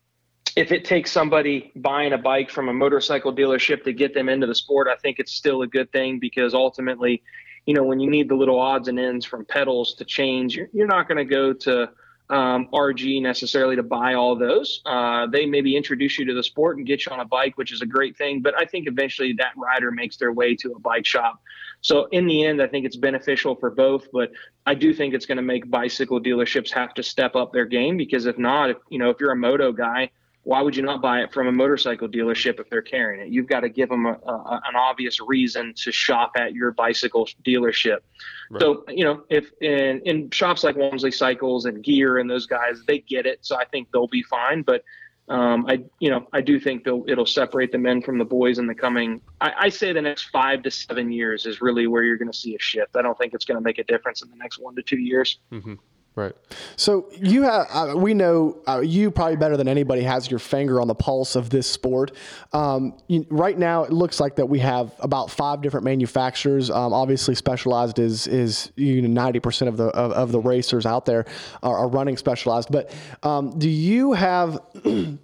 if it takes somebody buying a bike from a motorcycle dealership to get them into the sport, I think it's still a good thing because ultimately you know, when you need the little odds and ends from pedals to change, you're, you're not going to go to um, RG necessarily to buy all those. Uh, they maybe introduce you to the sport and get you on a bike, which is a great thing. But I think eventually that rider makes their way to a bike shop. So in the end, I think it's beneficial for both. But I do think it's going to make bicycle dealerships have to step up their game because if not, if you know, if you're a moto guy why would you not buy it from a motorcycle dealership if they're carrying it? You've got to give them a, a, an obvious reason to shop at your bicycle dealership. Right. So, you know, if in, in shops like Walmsley Cycles and Gear and those guys, they get it. So I think they'll be fine. But um, I, you know, I do think it'll separate the men from the boys in the coming. I, I say the next five to seven years is really where you're going to see a shift. I don't think it's going to make a difference in the next one to two years. Mm-hmm. Right. So you have, uh, we know uh, you probably better than anybody has your finger on the pulse of this sport. Um, you, right now, it looks like that we have about five different manufacturers. Um, obviously, Specialized is is you know ninety percent of the of, of, the racers out there are, are running Specialized. But um, do you have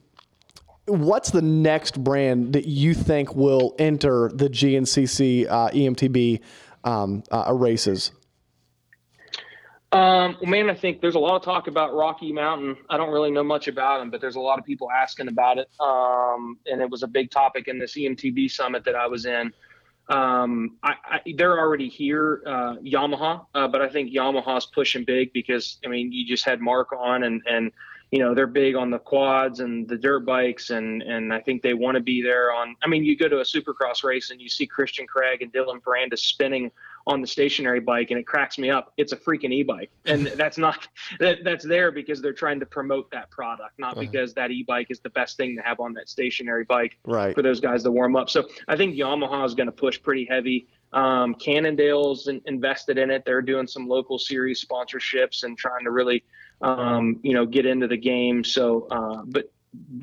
what's the next brand that you think will enter the GNCC uh, EMTB um, uh, races? Um, well, man, I think there's a lot of talk about Rocky Mountain. I don't really know much about him, but there's a lot of people asking about it. Um, and it was a big topic in this EMTB summit that I was in. Um, I, I, they're already here, uh, Yamaha, uh, but I think Yamaha's pushing big because I mean, you just had Mark on, and and you know they're big on the quads and the dirt bikes, and and I think they want to be there on. I mean, you go to a Supercross race and you see Christian Craig and Dylan Ferrandis spinning on the stationary bike and it cracks me up it's a freaking e-bike. And that's not that, that's there because they're trying to promote that product not uh-huh. because that e-bike is the best thing to have on that stationary bike right. for those guys to warm up. So i think yamaha is going to push pretty heavy. Um, cannondale's in, invested in it. They're doing some local series sponsorships and trying to really um, you know get into the game. So uh, but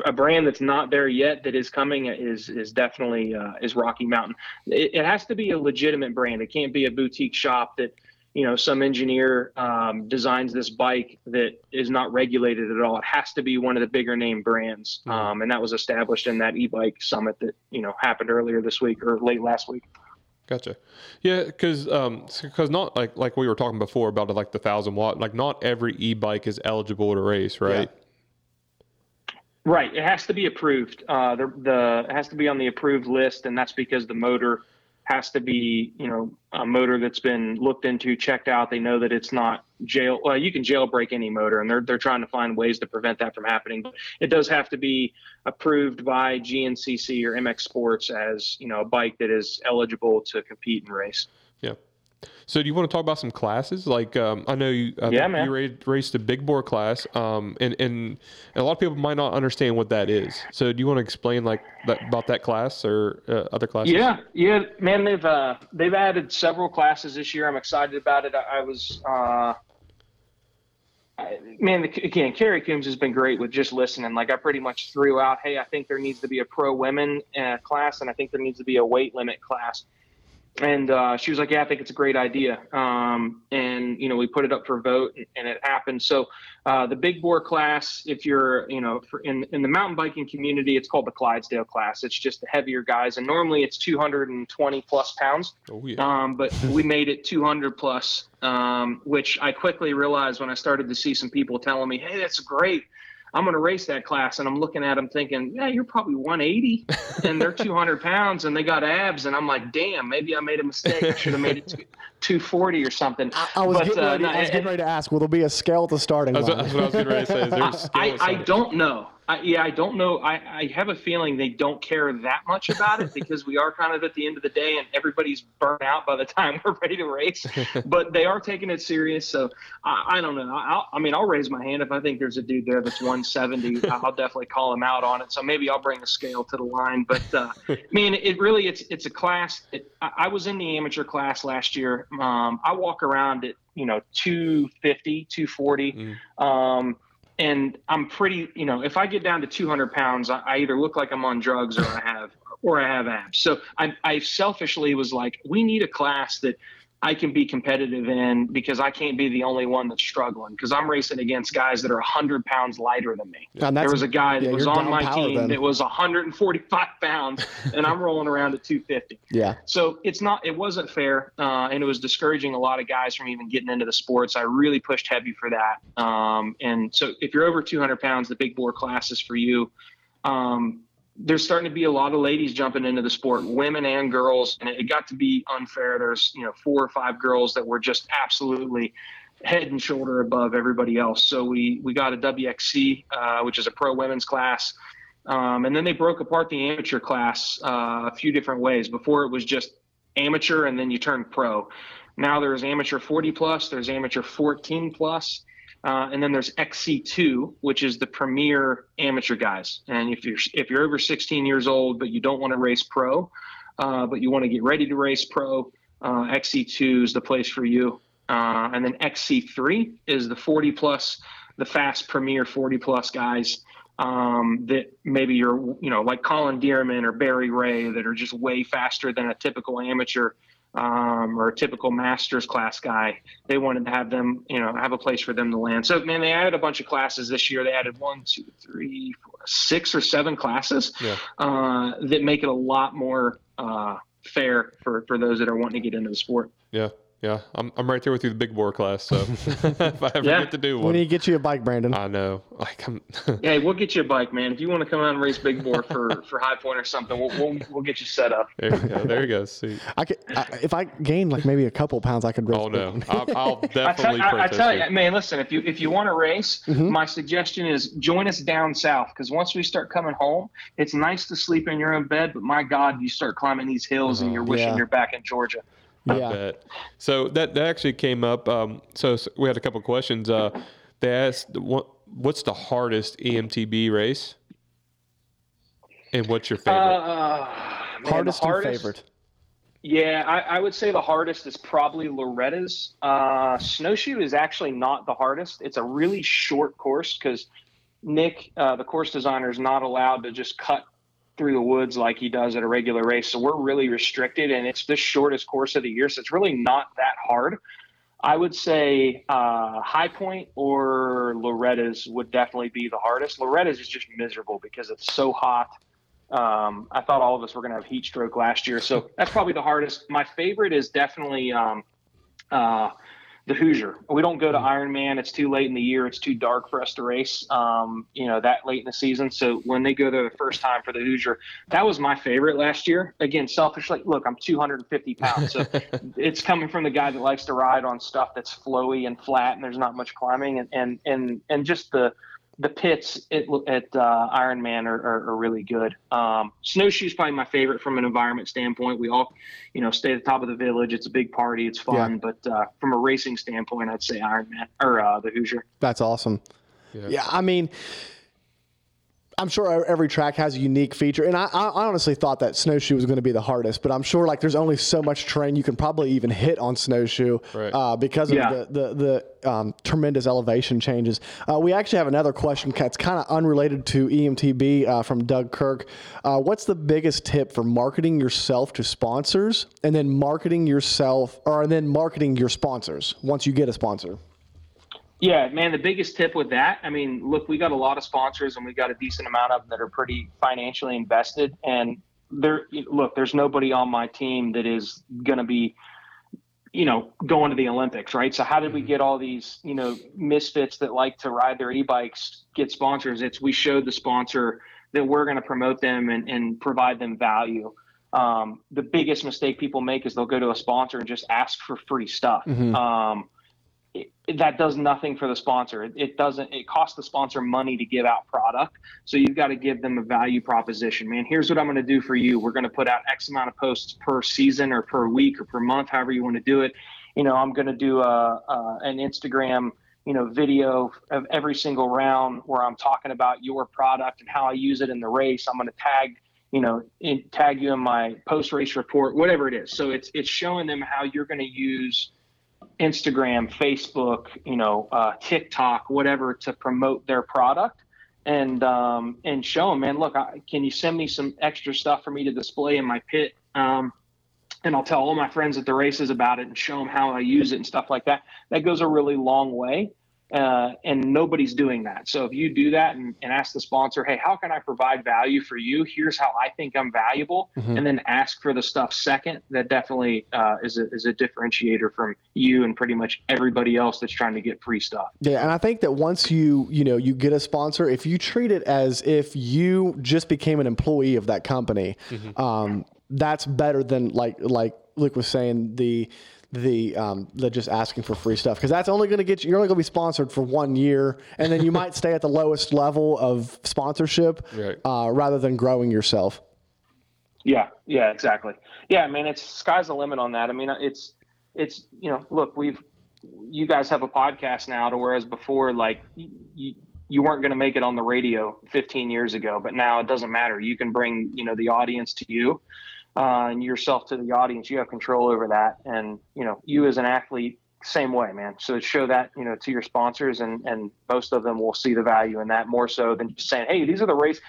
a brand that's not there yet that is coming is is definitely uh, is Rocky Mountain. It, it, has to be a legitimate brand. It can't be a boutique shop that you know some engineer um, designs this bike that is not regulated at all. It has to be one of the bigger name brands, mm-hmm. um, and that was established in that e-bike summit that you know happened earlier this week or late last week. Gotcha. Yeah, because um, because not like like we were talking before about like the thousand watt. Like not every e-bike is eligible to race, right? Yeah. Right. It has to be approved. Uh, the, the it has to be on the approved list, and that's because the motor has to be, you know, a motor that's been looked into, checked out. They know that it's not jail. Well, you can jailbreak any motor, and they're they're trying to find ways to prevent that from happening. But it does have to be approved by GNCC or MX Sports as you know a bike that is eligible to compete and race. Yeah. So do you want to talk about some classes? Like um, I know you, I yeah, man. you raced a big bore class, um, and, and, a lot of people might not understand what that is. So do you want to explain like that, about that class or uh, other classes? Yeah, yeah, man. They've uh, they've added several classes this year. I'm excited about it. I, I was uh, I, man, again, Carrie Coombs has been great with just listening. Like I pretty much threw out, hey, I think there needs to be a pro women uh, class, and I think there needs to be a weight limit class and uh, she was like, "Yeah, I think it's a great idea." Um, and you know, we put it up for vote, and it happened. So, uh, the big bore class, if you're, you know, in in the mountain biking community, it's called the Clydesdale class. It's just the heavier guys, and normally it's 220 plus pounds. Oh, yeah. Um, but we made it 200 plus, um, which I quickly realized when I started to see some people telling me, "Hey, that's great." I'm going to race that class. And I'm looking at them thinking, yeah, you're probably 180 and they're 200 pounds and they got abs. And I'm like, damn, maybe I made a mistake. I should have made it 240 or something. I, I was, But, getting, uh, ready, no, I was getting ready to ask, will there be a scale at the starting That's, what- line? that's what I was getting ready to say. Is there a scale I, I don't know. I, yeah, I don't know. I, I have a feeling they don't care that much about it because we are kind of at the end of the day and everybody's burnt out by the time we're ready to race. but they are taking it serious. So I, I don't know. I'll, I mean, I'll raise my hand if I think there's a dude there that's 170. I'll definitely call him out on it. So maybe I'll bring a scale to the line. But uh, man, it really it's it's a class. It, I, I was in the amateur class last year. Um, I walk around at you know 250, 240. Um, and I'm pretty, you know, if I get down to 200 pounds, I, I either look like I'm on drugs or I have, or I have abs. So I, I selfishly was like, we need a class that I can be competitive in because I can't be the only one that's struggling because I'm racing against guys that are 100 pounds lighter than me. There was a guy that yeah, was on my team then. that was 145 pounds, and I'm rolling around at 250. yeah. So it's not, it wasn't fair, uh, and it was discouraging a lot of guys from even getting into the sports. I really pushed heavy for that. Um, and so if you're over 200 pounds, the big bore class is for you. Um, there's starting to be a lot of ladies jumping into the sport, women and girls, and it got to be unfair. There's you know four or five girls that were just absolutely head and shoulder above everybody else. So we we got a WXC, uh, which is a pro women's class. Um, and then they broke apart the amateur class uh, a few different ways. Before it was just amateur, and then you turn pro. Now there's amateur 40 plus, there's amateur 14 plus, uh, and then there's XC2, which is the premier amateur guys. And if you're if you're over 16 years old but you don't want to race pro, uh, but you want to get ready to race pro, uh, XC2 is the place for you. Uh, and then XC3 is the 40 plus, the fast premier 40 plus guys um, that maybe you're, you know, like Colin Dearman or Barry Ray that are just way faster than a typical amateur um, or a typical masters class guy. They wanted to have them, you know, have a place for them to land. So, man, they added a bunch of classes this year. They added one, two, three, four, six or seven classes Yeah. uh, that make it a lot more uh, fair for, for those that are wanting to get into the sport. Yeah. Yeah. I'm, I'm right there with you, the big bore class. So if I ever Yeah. get to do We one, need to get you a bike, Brandon. I know. Like I'm. Hey, we'll get you a bike, man. If you want to come out and race big bore for, for High Point or something, we'll, we'll, we'll get you set up. there you go. There you go. See. I could, I, if I gained like maybe a couple pounds, I could race. Oh no. I'll, I'll I tell, definitely I, I tell you. you, man, listen, if you if you want to race, Mm-hmm. my suggestion is join us down south because once we start coming home, it's nice to sleep in your own bed, but my God, you start climbing these hills and you're wishing Yeah. you're back in Georgia. I yeah. bet. So that that actually came up. Um, so, s we had a couple questions. Uh, they asked, what, "What's the hardest EMTB race?" And what's your favorite? Uh, man, the Hardest and favorite. Yeah, I, I would say the hardest is probably Loretta's. Uh, snowshoe is actually not the hardest. It's a really short course because Nick, uh, the course designer, is not allowed to just cut through the woods like he does at a regular race. So we're really restricted, and it's the shortest course of the year. So it's really not that hard. I would say uh, High Point or Loretta's would definitely be the hardest. Loretta's is just miserable because it's so hot. Um, I thought all of us were going to have heat stroke last year, so that's probably the hardest. My favorite is definitely um, uh, the Hoosier. We don't go to Ironman; it's too late in the year. It's too dark for us to race. Um, you know that late in the season. So when they go there the first time for the Hoosier, that was my favorite last year. Again, selfishly, look, I'm 250 pounds, so it's coming from the guy that likes to ride on stuff that's flowy and flat, and there's not much climbing, and and and and just the the pits at, at uh, Ironman are, are, are really good. Um, snowshoes probably my favorite from an environment standpoint. We all, you know, stay at the top of the village. It's a big party. It's fun. But uh, from a racing standpoint, I'd say Ironman or uh, the Hoosier. That's awesome. Yeah. I mean, I'm sure every track has a unique feature, and I, I honestly thought that snowshoe was going to be the hardest, but I'm sure like there's only so much terrain you can probably even hit on snowshoe Right. uh, because of Yeah. the the, the um, tremendous elevation changes. Uh, we actually have another question that's kind of unrelated to EMTB uh, from Doug Kirk. Uh, what's the biggest tip for marketing yourself to sponsors, and then marketing yourself, or and then marketing your sponsors once you get a sponsor? Yeah, man, the biggest tip with that, I mean, look, we got a lot of sponsors and we got a decent amount of them that are pretty financially invested. And there, look, there's nobody on my team that is going to be, you know, going to the Olympics, right? So how did we get all these, you know, misfits that like to ride their e-bikes get sponsors? It's we showed the sponsor that we're going to promote them and, and provide them value. Um, the biggest mistake people make is they'll go to a sponsor and just ask for free stuff. Um, it, that does nothing for the sponsor. It, it doesn't. It costs the sponsor money to give out product. So you've got to give them a value proposition. Man, here's what I'm going to do for you. We're going to put out X amount of posts per season or per week or per month, however you want to do it. You know, I'm going to do a, a an Instagram you know video of every single round where I'm talking about your product and how I use it in the race. I'm going to tag you know in, tag you in my post race report, whatever it is. So it's it's showing them how you're going to use Instagram, Facebook, you know, uh, TikTok, whatever, to promote their product and um, and show them, man, look, I, can you send me some extra stuff for me to display in my pit? Um, and I'll tell all my friends at the races about it and show them how I use it and stuff like that. That goes a really long way. Uh, and nobody's doing that. So if you do that and, and ask the sponsor, hey, how can I provide value for you? Here's how I think I'm valuable, and then ask for the stuff second. That definitely uh, is a is a differentiator from you and pretty much everybody else that's trying to get free stuff. Yeah, and I think that once you you know you get a sponsor, if you treat it as if you just became an employee of that company, um, that's better than like like Luke was saying the the um, the just asking for free stuff because that's only going to get you. You're only going to be sponsored for one year, and then you might stay at the lowest level of sponsorship Right. uh, rather than growing yourself. Yeah, yeah, exactly. Yeah, I mean, it's sky's the limit on that. I mean, it's it's you know, look, we've you guys have a podcast now, to whereas before, like you you weren't going to make it on the radio 15 years ago, but now it doesn't matter. You can bring you know the audience to you, uh, and yourself to the audience. You have control over that, and you know, you as an athlete, same way, man. So show that you know to your sponsors, and and most of them will see the value in that more so than just saying, hey, these are the race.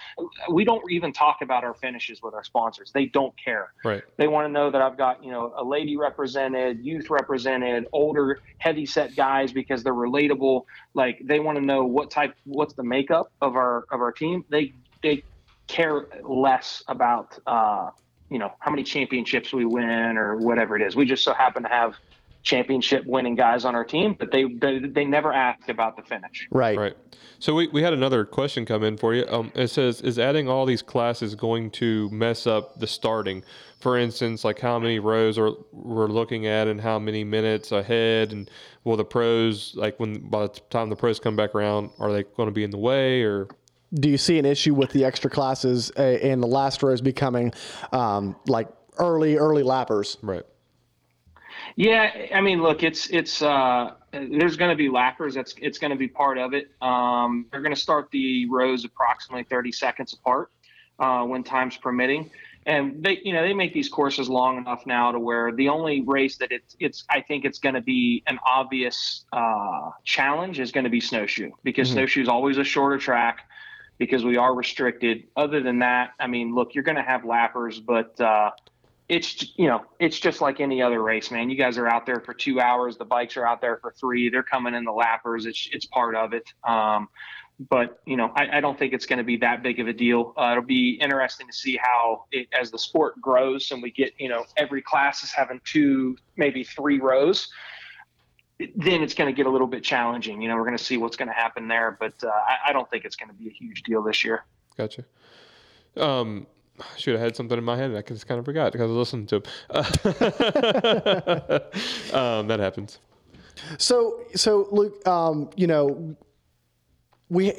We don't even talk about our finishes with our sponsors. They don't care. Right. They want to know that I've got, you know, a lady represented, youth represented, older, heavy set guys because they're relatable. Like they want to know what type, what's the makeup of our of our team. They they care less about, uh, you know, how many championships we win or whatever it is. We just so happen to have championship winning guys on our team, but they they, they never ask about the finish. Right. Right. So we, we had another question come in for you. Um, it says, is adding all these classes going to mess up the starting? For instance, like how many rows are we're looking at and how many minutes ahead, and will the pros like when by the time the pros come back around, are they going to be in the way or? Do you see an issue with the extra classes uh, and the last rows becoming um, like early early lappers? Right. Yeah, I mean, look, it's it's uh, there's going to be lappers. That's it's going to be part of it. Um, they're going to start the rows approximately 30 seconds apart uh, when time's permitting, and they you know they make these courses long enough now to where the only race that it's it's I think it's going to be an obvious uh, challenge is going to be snowshoe because snowshoe is always a shorter track because we are restricted. Other than that, I mean, look, you're going to have lappers, but uh, it's you know it's just like any other race, man. You guys are out there for two hours. The bikes are out there for three. They're coming in the lappers. It's it's part of it. Um, but you know, I, I don't think it's going to be that big of a deal. Uh, it'll be interesting to see how it as the sport grows and we get you know every class is having two, maybe three rows. Then it's going to get a little bit challenging. You know, we're going to see what's going to happen there, but uh, I, I don't think it's going to be a huge deal this year. Gotcha. Um, I should have had something in my head. and I just kind of forgot because I was listening to him. um, that happens. So, so Luke, um, you know, we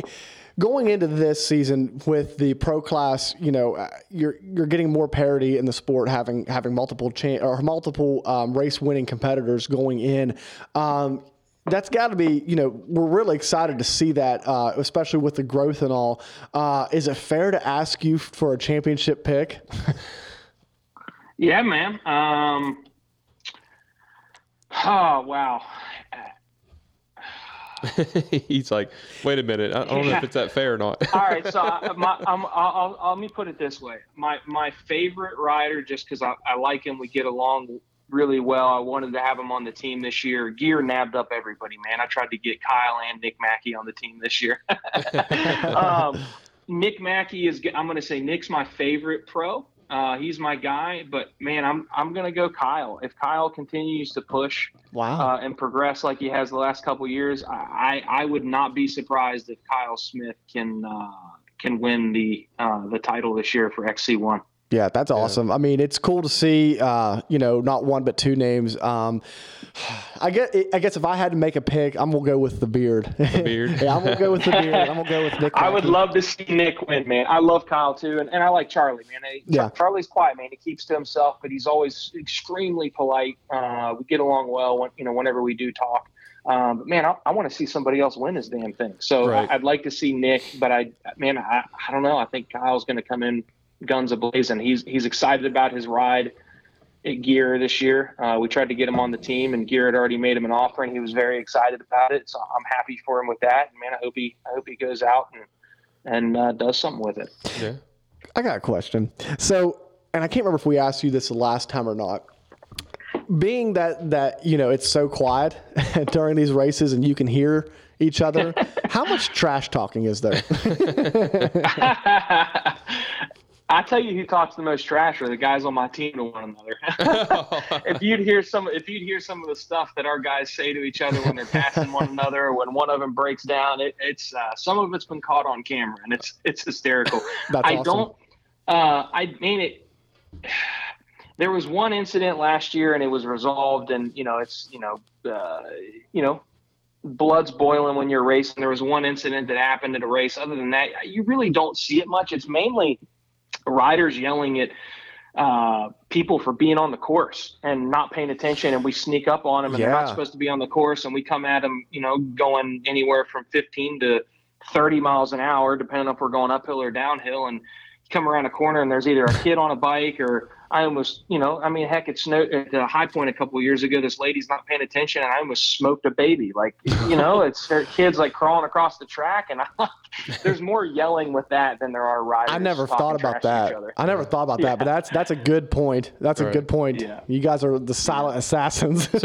going into this season with the pro class, you know, uh, you're you're getting more parity in the sport, having having multiple cha- or multiple um, race winning competitors going in. Um, that's got to be, you know, we're really excited to see that, uh, especially with the growth and all. Uh, is it fair to ask you for a championship pick? Yeah, man. Um, oh wow. He's like, wait a minute, I, don't know if it's that fair or not. All right, so I, my, I'm, I'll, I'll, let me put it this way: my my favorite rider, just because I, I like him, we get along really well. I wanted to have him on the team this year. Gear nabbed up everybody, man. I tried to get Kyle and Nick Mackey on the team this year. um, Nick Mackey is. I'm going to say Nick's my favorite pro. Uh, he's my guy, but man, I'm I'm gonna go Kyle. If Kyle continues to push Wow. uh, and progress like he has the last couple years, I, I I would not be surprised if Kyle Smith can uh, can win the uh, the title this year for XC1. Yeah, that's awesome. I mean, it's cool to see, uh, you know, not one but two names. Um, I guess, I guess if I had to make a pick, I'm gonna go with the beard. The beard? yeah, I'm gonna go with the beard. I'm gonna go with Nick. I would love to see Nick win, man. I love Kyle too, and, and I like Charlie, man. I- Yeah. Charlie's quiet, man. He keeps to himself, but he's always extremely polite. Uh, we get along well, when, you know, whenever we do talk. Um, but man, I, I want to see somebody else win this damn thing. So Right. I, I'd like to see Nick, but I, man, I, I don't know. I think Kyle's going to come in guns ablazing. He's he's excited about his ride at Gear this year. Uh, we tried to get him on the team, and Gear had already made him an offer, and he was very excited about it. So I'm happy for him with that. And man, I hope he I hope he goes out and and uh, does something with it. yeah. I got a question. So, and I can't remember if we asked you this the last time or not. Being that that you know it's so quiet during these races and you can hear each other, how much trash talking is there? I tell you, who talks the most trash are the guys on my team to one another. if you'd hear some, if you'd hear some of the stuff that our guys say to each other when they're passing one another, or when one of them breaks down, it, it's uh, some of it's been caught on camera, and it's it's hysterical. I awesome. don't. Uh, I mean it. There was one incident last year, and it was resolved, and you know it's you know uh, you know blood's boiling when you're racing. There was one incident that happened at a race. Other than that, you really don't see it much. It's mainly riders yelling at uh, people for being on the course and not paying attention, and we sneak up on them, and they're not supposed to be on the course, and we come at them, you know, going anywhere from 15 to 30 miles an hour, depending if we're going uphill or downhill, and come around a corner and there's either a kid on a bike or I almost, you know, I mean, heck, it snowed at the high point a couple of years ago. This lady's not paying attention, and I almost smoked a baby. Like, you know, it's her kids like crawling across the track, and I like. there's more yelling with that than there are riders. I never thought about trash to each that. I never thought about that, but that's that's a good point. That's a good point. Yeah. You guys are the silent assassins.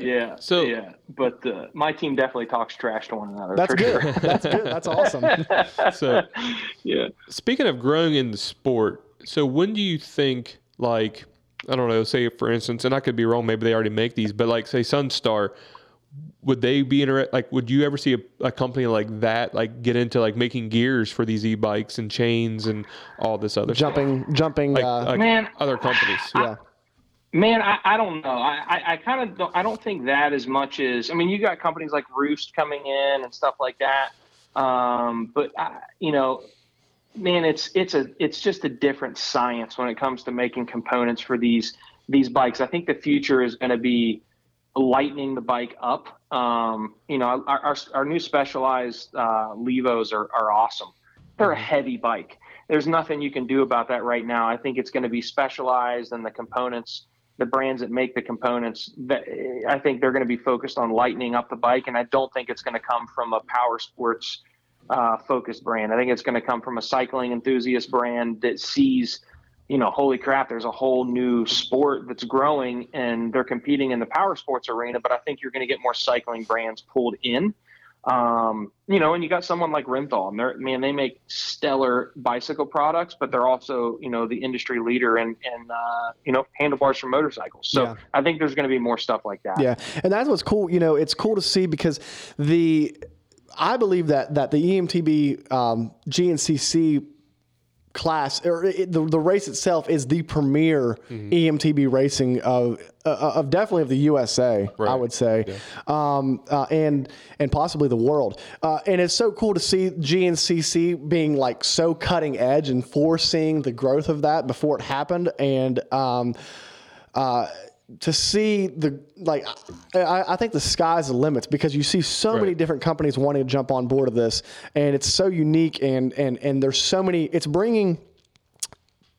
Yeah. So- yeah, but uh, my team definitely talks trash to one another. that's for good. Sure. That's good. That's awesome. So yeah. speaking of growing in the sport, so when do you think like I don't know, say for instance, and I could be wrong, maybe they already make these, but like say Sunstar, would they be interested? Like, would you ever see a, a company like that like get into like making gears for these e-bikes and chains and all this other stuff? jumping, jumping. like, uh, like Man, other companies? yeah. Man, I, I don't know. I, I, I kind of don't, I don't think that as much as I mean, you got companies like Roost coming in and stuff like that. Um, but I, you know, man, it's it's a it's just a different science when it comes to making components for these these bikes. I think the future is going to be lightening the bike up. Um, you know, our, our, our new specialized uh, Levos are, are awesome. They're a heavy bike. There's nothing you can do about that right now. I think it's going to be specialized and the components, the brands that make the components, that, I think they're going to be focused on lightening up the bike. And I don't think it's going to come from a power sports uh, focused brand. I think it's going to come from a cycling enthusiast brand that sees you know, holy crap, there's a whole new sport that's growing and they're competing in the power sports arena. But I think you're going to get more cycling brands pulled in. Um, you know, and you got someone like Renthal, and they're, man, they make stellar bicycle products, but they're also, you know, the industry leader in, in uh, you know, handlebars for motorcycles. So Yeah. I think there's going to be more stuff like that. Yeah, and that's what's cool. You know, it's cool to see because the I believe that that the EMTB um, GNCC class or it, the, the race itself is the premier EMTB racing of uh, of definitely of the USA. I would say, um, uh, and and possibly the world. Uh, and it's so cool to see GNCC being like so cutting edge and foreseeing the growth of that before it happened. And um, uh, to see the like I, I think the sky's the limits because you see so many different companies wanting to jump on board of this and it's so unique and and and there's so many it's bringing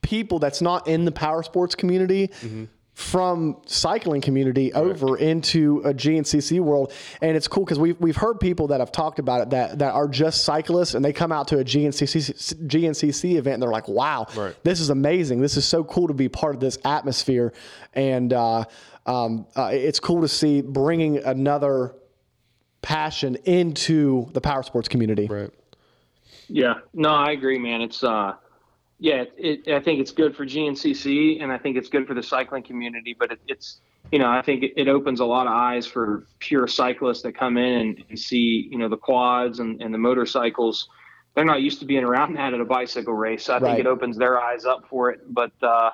people that's not in the power sports community mm-hmm. From cycling community over into a GNCC world. And it's cool because we've, we've heard people that have talked about it that, that are just cyclists and they come out to a GNCC, GNCC event and they're like, wow, Right. this is amazing. This is so cool to be part of this atmosphere. And uh, um, uh, it's cool to see bringing another passion into the power sports community. Right. Yeah, no, I agree, man. It's uh, yeah, it, I think it's good for GNCC, and I think it's good for the cycling community. But it, it's you know, I think it, it opens a lot of eyes for pure cyclists that come in and, and see you know the quads and, and the motorcycles. They're not used to being around that at a bicycle race. So I Right. think it opens their eyes up for it. But uh,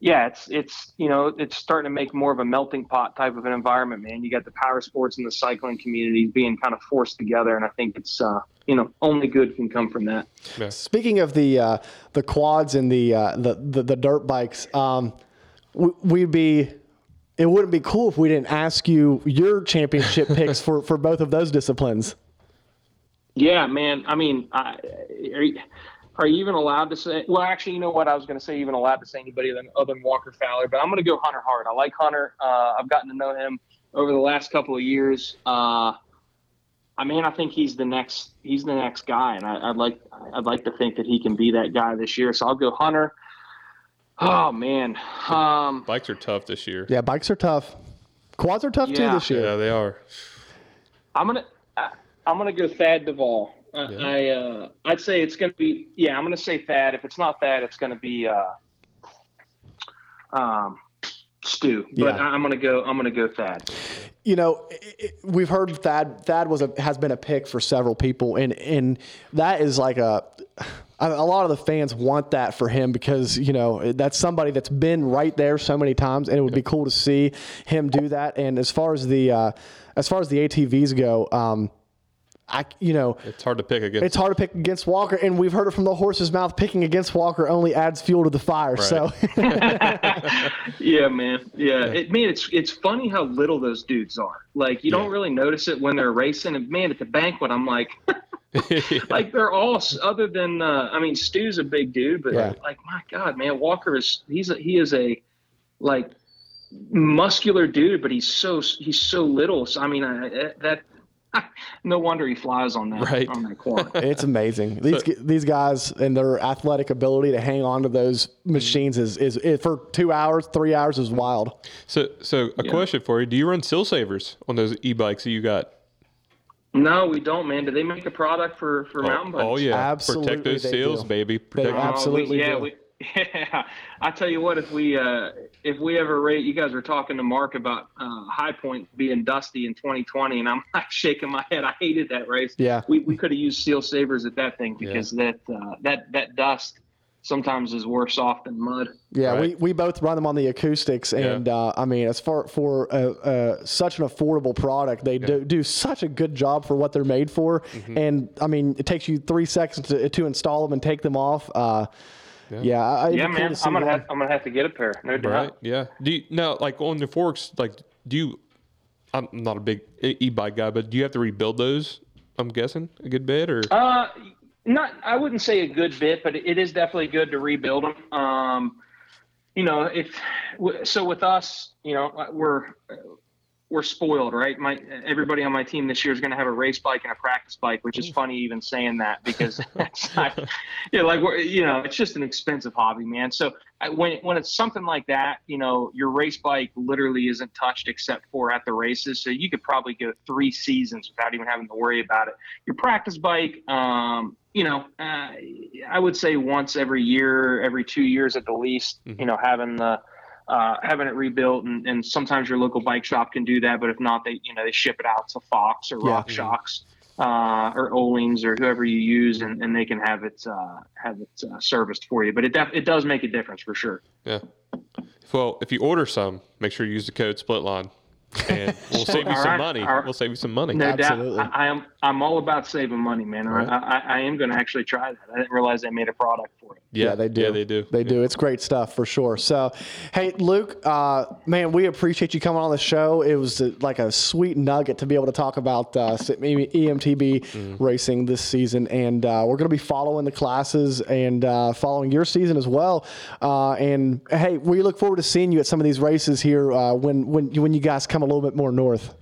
yeah, it's it's you know it's starting to make more of a melting pot type of an environment, man. You got the power sports and the cycling communities being kind of forced together, and I think it's uh, you know only good can come from that. Speaking of the uh, the quads and the, uh, the the the dirt bikes, um, we, we'd be. It wouldn't be cool if we didn't ask you your championship picks for, for both of those disciplines. Yeah, man. I mean, I, are, you, even allowed to say? Well, actually, you know what? I was going to say even allowed to say anybody other than, other than Walker Fowler, but I'm going to go Hunter Hart. I like Hunter. Uh, I've gotten to know him over the last couple of years. Uh, I mean, I think he's the next. He's the next guy, and I, I'd like. I'd like to think that he can be that guy this year. So I'll go Hunter. Oh man. Um, Bikes are tough this year. Yeah, bikes are tough. Quads are tough too this year. Yeah, they are. I'm gonna I- I'm gonna go Thad Duvall. Uh, I uh, I'd say it's gonna be yeah. I'm gonna say Thad. If it's not Thad, it's gonna be uh, um, Stu. But Yeah. I'm gonna go. I'm gonna go Thad. you know, it, it, we've heard Thad. Thad was a has been a pick for several people, and and that is like a. A a lot of the fans want that for him because you know that's somebody that's been right there so many times, and it would be cool to see him do that. And as far as the uh, as far as the ATVs go, um, I you know It's hard to pick against. it's hard to pick against Walker, and we've heard it from the horse's mouth. Picking against Walker only adds fuel to the fire. So Yeah, man. Yeah, it man. It's it's funny how little those dudes are. Like you don't really notice it when they're racing. And man, at the banquet, I'm like. like they're all other than uh, I mean Stu's a big dude, but Yeah. like my God, man, Walker is he's a, he is a like muscular dude, but he's so he's so little. So I mean I, that no wonder he flies on that Right. on that quad. It's amazing. These these guys and their athletic ability to hang on to those machines is, is, is for two hours, three hours is wild. so, so a question for you: Do you run seal savers on those e-bikes that you got? no, we don't, man. Do they make a product for for oh, mountain oh, bikes? Oh yeah, Absolutely Protect those they seals, do. baby. They Protect Oh, them. absolutely we, yeah, do. we, yeah. I tell you what, if we uh, if we ever rate, you guys were talking to Mark about uh, High Point being dusty in 2020, and I'm like shaking my head. I hated that race. Yeah. we, we could have used seal savers at that thing because that uh, that that dust sometimes is worse off than mud. Yeah, we, Right. we both run them on the acoustics, and uh, I mean, as far for uh, uh, such an affordable product, they do, do such a good job for what they're made for. Mm-hmm. And I mean, it takes you three seconds to, to install them and take them off. Uh, yeah, I, it'd Yeah, man, I'm gonna have, I'm gonna have to get a pair. No doubt. Right? Yeah. Do you now like on the forks? Like, do you? I'm not a big e- e-bike guy, but do you have to rebuild those? I'm guessing a good bit, or Uh, not. I wouldn't say a good bit, but it is definitely good to rebuild them. Um, you know, if so with us, you know, we're we're spoiled, right? My everybody on my team this year is going to have a race bike and a practice bike, which is funny even saying that because it's like, you know, like we're, you know, it's just an expensive hobby, man. So I, when when it's something like that, you know, your race bike literally isn't touched except for at the races. So you could probably go three seasons without even having to worry about it. Your practice bike, um, you know, uh, I would say once every year, every two years at the least, you know, having the uh, having it rebuilt, and, and sometimes your local bike shop can do that. But if not, they you know they ship it out to Fox or Yeah. Shocks uh, or Öhlins or whoever you use, and, and they can have it uh, have it uh, serviced for you. But it def- it does make a difference for sure. yeah. Well, if you order some, make sure you use the code SPLITLINE. And we'll save you some right, money. all right. We'll save you some money. No Absolutely. doubt. I, I am. I'm all about saving money, man. I, Right. I, I am going to actually try that. I didn't realize they made a product for it. Yeah, they do. Yeah, they do. They do. It's great stuff for sure. So, hey, Luke, uh, man, we appreciate you coming on the show. It was uh like a sweet nugget to be able to talk about uh, maybe EMTB Mm-hmm. racing this season, and uh, we're going to be following the classes and uh, following your season as well. Uh, and hey, we look forward to seeing you at some of these races here uh, when when when you guys come a little bit more north.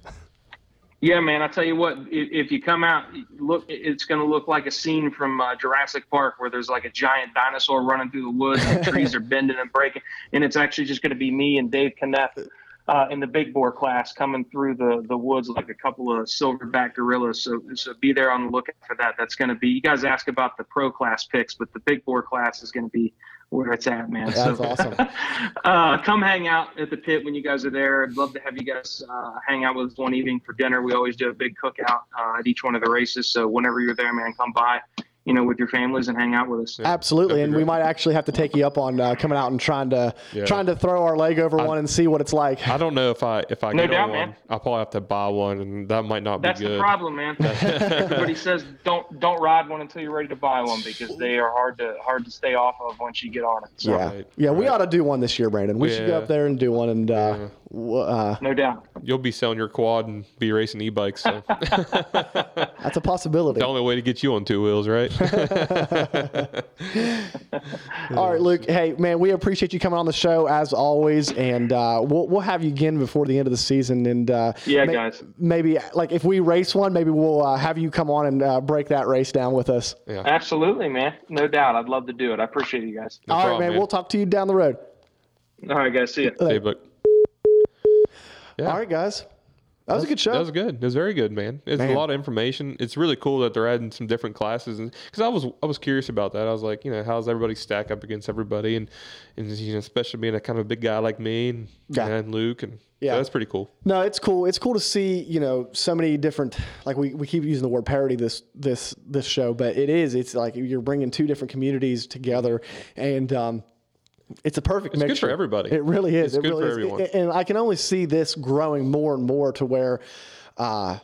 Yeah, man. I tell you what, if, you come out, look, it's going to look like a scene from uh, Jurassic Park where there's like a giant dinosaur running through the woods and the trees are bending and breaking, and it's actually just going to be me and Dave Kneff uh, in the big bore class coming through the the woods like a couple of silverback gorillas. So so be there on the lookout for that. That's going to be. You guys ask about the pro class picks, but the big bore class is going to be where it's at, man. That's so, awesome. uh, come hang out at the pit when you guys are there. I'd love to have you guys uh, hang out with us one evening for dinner. We always do a big cookout uh, at each one of the races. So whenever you're there, man, come by, you know, with your families and hang out with us. Absolutely, and be we might actually have to take you up on uh, coming out and trying to Yeah. trying to throw our leg over one and see what it's like. I don't know if I if I No get doubt, on one, man. I'll probably have to buy one, and that might not That's be good. the problem, man. Everybody says don't don't ride one until you're ready to buy one because they are hard to hard to stay off of once you get on it. So, Yeah, Right, yeah, we ought to do one this year, Brandon. We should go up there and do one, and uh, uh, no doubt. You'll be selling your quad and be racing e-bikes. So that's a possibility. the only way to get you on two wheels, right? All right, Luke. Hey, man, we appreciate you coming on the show as always, and uh, we'll we'll have you again before the end of the season. And uh, Yeah, may- guys. maybe like if we race one, maybe we'll uh, have you come on and uh, break that race down with us. yeah. Absolutely, man. No doubt. I'd love to do it. I appreciate you guys. No All right, problem, man, man. We'll talk to you down the road. All right, guys. See you. Hey, but yeah. All right, guys. That was a good show. That was good. It was very good, man. It's Man. a lot of information. It's really cool that they're adding some different classes, and because I was I was curious about that. I was like, you know, how's everybody stack up against everybody, and and you know, especially being a kind of a big guy like me and Yeah. and Luke, and Yeah. yeah, that's pretty cool. No, it's cool. It's cool to see, you know, so many different like we, we keep using the word parody this this this show, but it is it's like you're bringing two different communities together and um it's a perfect It's good for everybody. It really is. It's it good really for is. everyone. And- And I can only see this growing more and more to where uh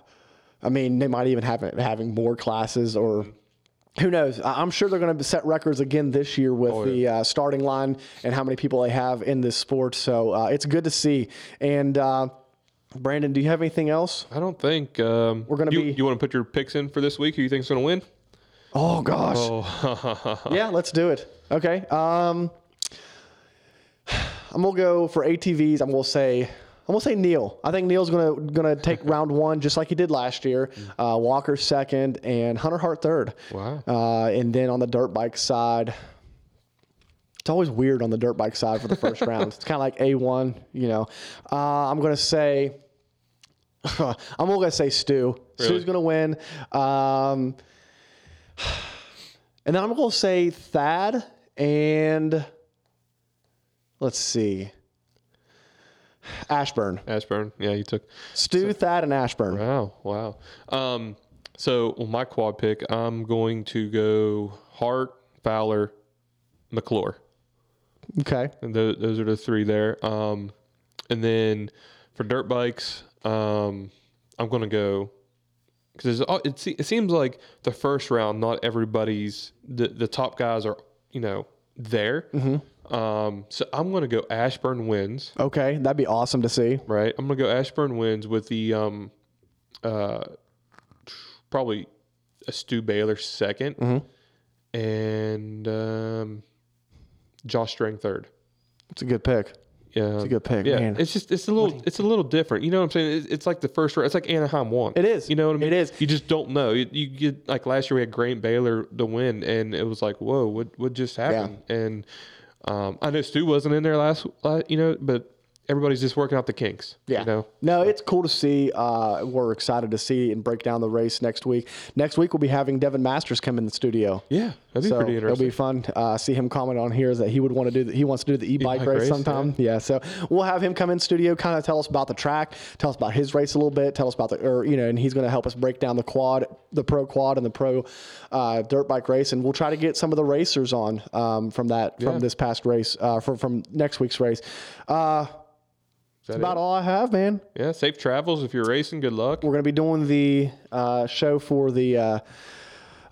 I mean, they might even have it having more classes or who knows? I'm sure they're going to set records again this year with Oh, the uh, starting line and how many people they have in this sport. So uh, it's good to see. And uh, Brandon, do you have anything else? I don't think um, We're gonna be- You want to put your picks in for this week? Who you think's going to win? Oh gosh. Oh, Yeah, let's do it. Okay. Um, I'm gonna go for ATVs. I'm gonna say I'm gonna say Neil. I think Neil's gonna gonna take round one just like he did last year. Uh, Walker second and Hunter Hart third. Wow. Uh, and then on the dirt bike side, it's always weird on the dirt bike side for the first round. It's kind of like A1, you know. Uh, I'm gonna say. I'm gonna say Stu. Really? Stu's gonna win. Um, and then I'm going to say Thad and let's see, Ashburn. Ashburn. Yeah, you took. Stu, Thad, and Ashburn. Wow, wow. Um, so well, my quad pick, I'm going to go Hart, Fowler, McClure. Okay. And those, those are the three there. Um, and then for dirt bikes, um, I'm going to go because it, se- it seems like the first round, not everybody's the, the top guys are you know there. Um, so I'm going to go Ashburn wins. Okay. That'd be awesome to see. Right, I'm going to go Ashburn wins with the um, uh, probably a Stu Baylor 2nd and um, Josh Strang third. It's a good pick. Yeah, It's a good pick, Yeah, man. it's just it's a little it's a little different. You know what I'm saying? It's, like the first round. It's like Anaheim won. It is. You know what I mean? It is. You just don't know. You, you get like last year we had Grant Baylor to win, and it was like, whoa, what what just happened? And um, I know Stu wasn't in there last, you know, but everybody's just working out the kinks. Yeah. You know. No, it's cool to see. Uh, we're excited to see and break down the race next week. Next week, we'll be having Devin Masters come in the studio. Yeah, that'd be so pretty it'll be fun. Uh, see him comment on here that he would want to do. The, he wants to do the e-bike, E-bike race, race, sometime. Yeah. So we'll have him come in studio, kind of tell us about the track, tell us about his race a little bit, tell us about the, or you know, and he's going to help us break down the quad, the pro quad, and the pro uh, dirt bike race, and we'll try to get some of the racers on um, from that from Yeah. this past race, uh, from from next week's race. Uh, that About it? all I have, man. Yeah, safe travels if you're racing. Good luck. We're going to be doing the uh, show for the uh,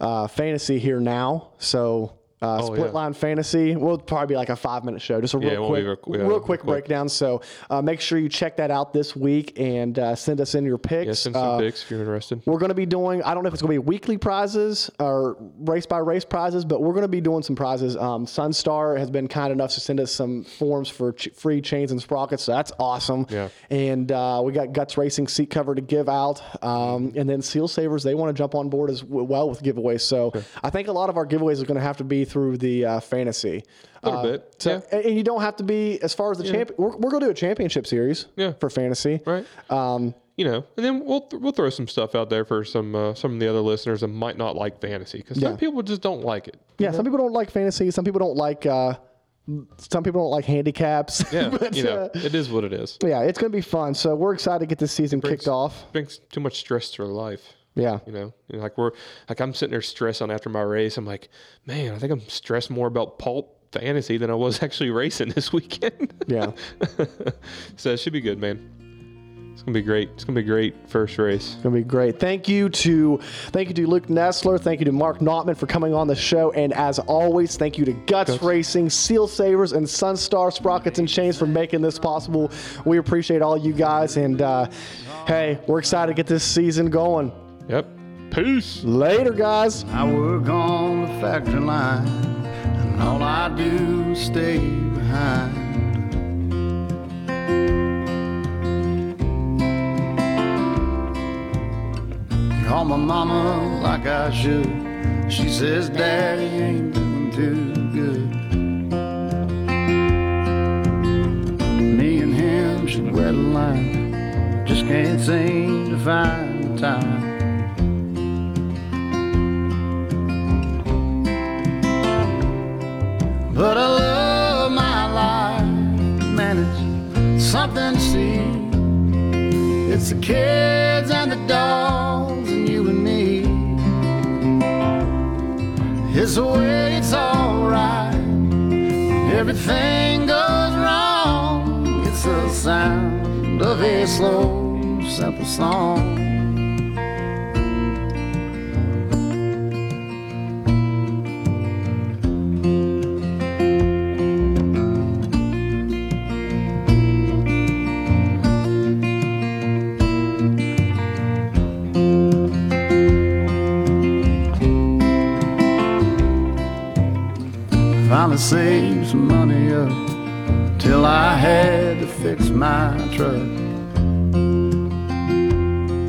uh, fantasy here now. So. Uh, Oh, split yeah. line fantasy. We'll probably be like a five minute show, just a Yeah, real won't quick, real- yeah, real quick, quick. breakdown. So uh, make sure you check that out this week and uh, send us in your picks. Yeah, send some Uh, pics if you're interested. We're going to be doing, I don't know if it's going to be weekly prizes or race by race prizes, but we're going to be doing some prizes. Um, Sunstar has been kind enough to send us some forms for ch- free chains and sprockets. So that's awesome. Yeah. And uh, we got Guts Racing seat cover to give out. Um, and then Seal Savers, they want to jump on board as well with giveaways. So I think a lot of our giveaways are going to have to be through the uh, fantasy. A little Uh, bit. So, yeah. and you don't have to be as far as the champion. We're, we're going to do a championship series Yeah. for fantasy. Right. Um, you know, and then we'll we'll throw some stuff out there for some uh, some of the other listeners that might not like fantasy because Yeah. some people just don't like it. Yeah, some people don't like fantasy. Some people don't like. Uh, some people don't like handicaps. Yeah, But, you know, uh, it is what it is. yeah, it's going to be fun. So we're excited to get this season kicked off. brings too much stress to our life. Yeah, You know, You know, like we're like I'm sitting there stressing after my race. I'm like, man, I think I'm stressed more about pulp fantasy than I was actually racing this weekend. yeah. so it should be good, man. It's gonna be great. It's gonna be a great first race. It's Gonna be great. Thank you to thank you to Luke Nesler. Thank you to Mark Notman for coming on the show. And as always, thank you to Guts, Racing, Seal Savers, and Sunstar Sprockets and Chains for making this possible. We appreciate all you guys. And uh, hey, we're excited to get this season going. Yep. Peace. Later, guys. I work on the factory line, and all I do is stay behind. Call my mama like I should. She says, Daddy ain't doing too good. Me and him should wed a line, just can't seem to find the time. But I love my life, man, it's something to see. It's the kids and the dogs and you and me. It's the way it's alright. Everything goes wrong. It's the sound of a slow, simple song. Finally saved some money up till I had to fix my truck.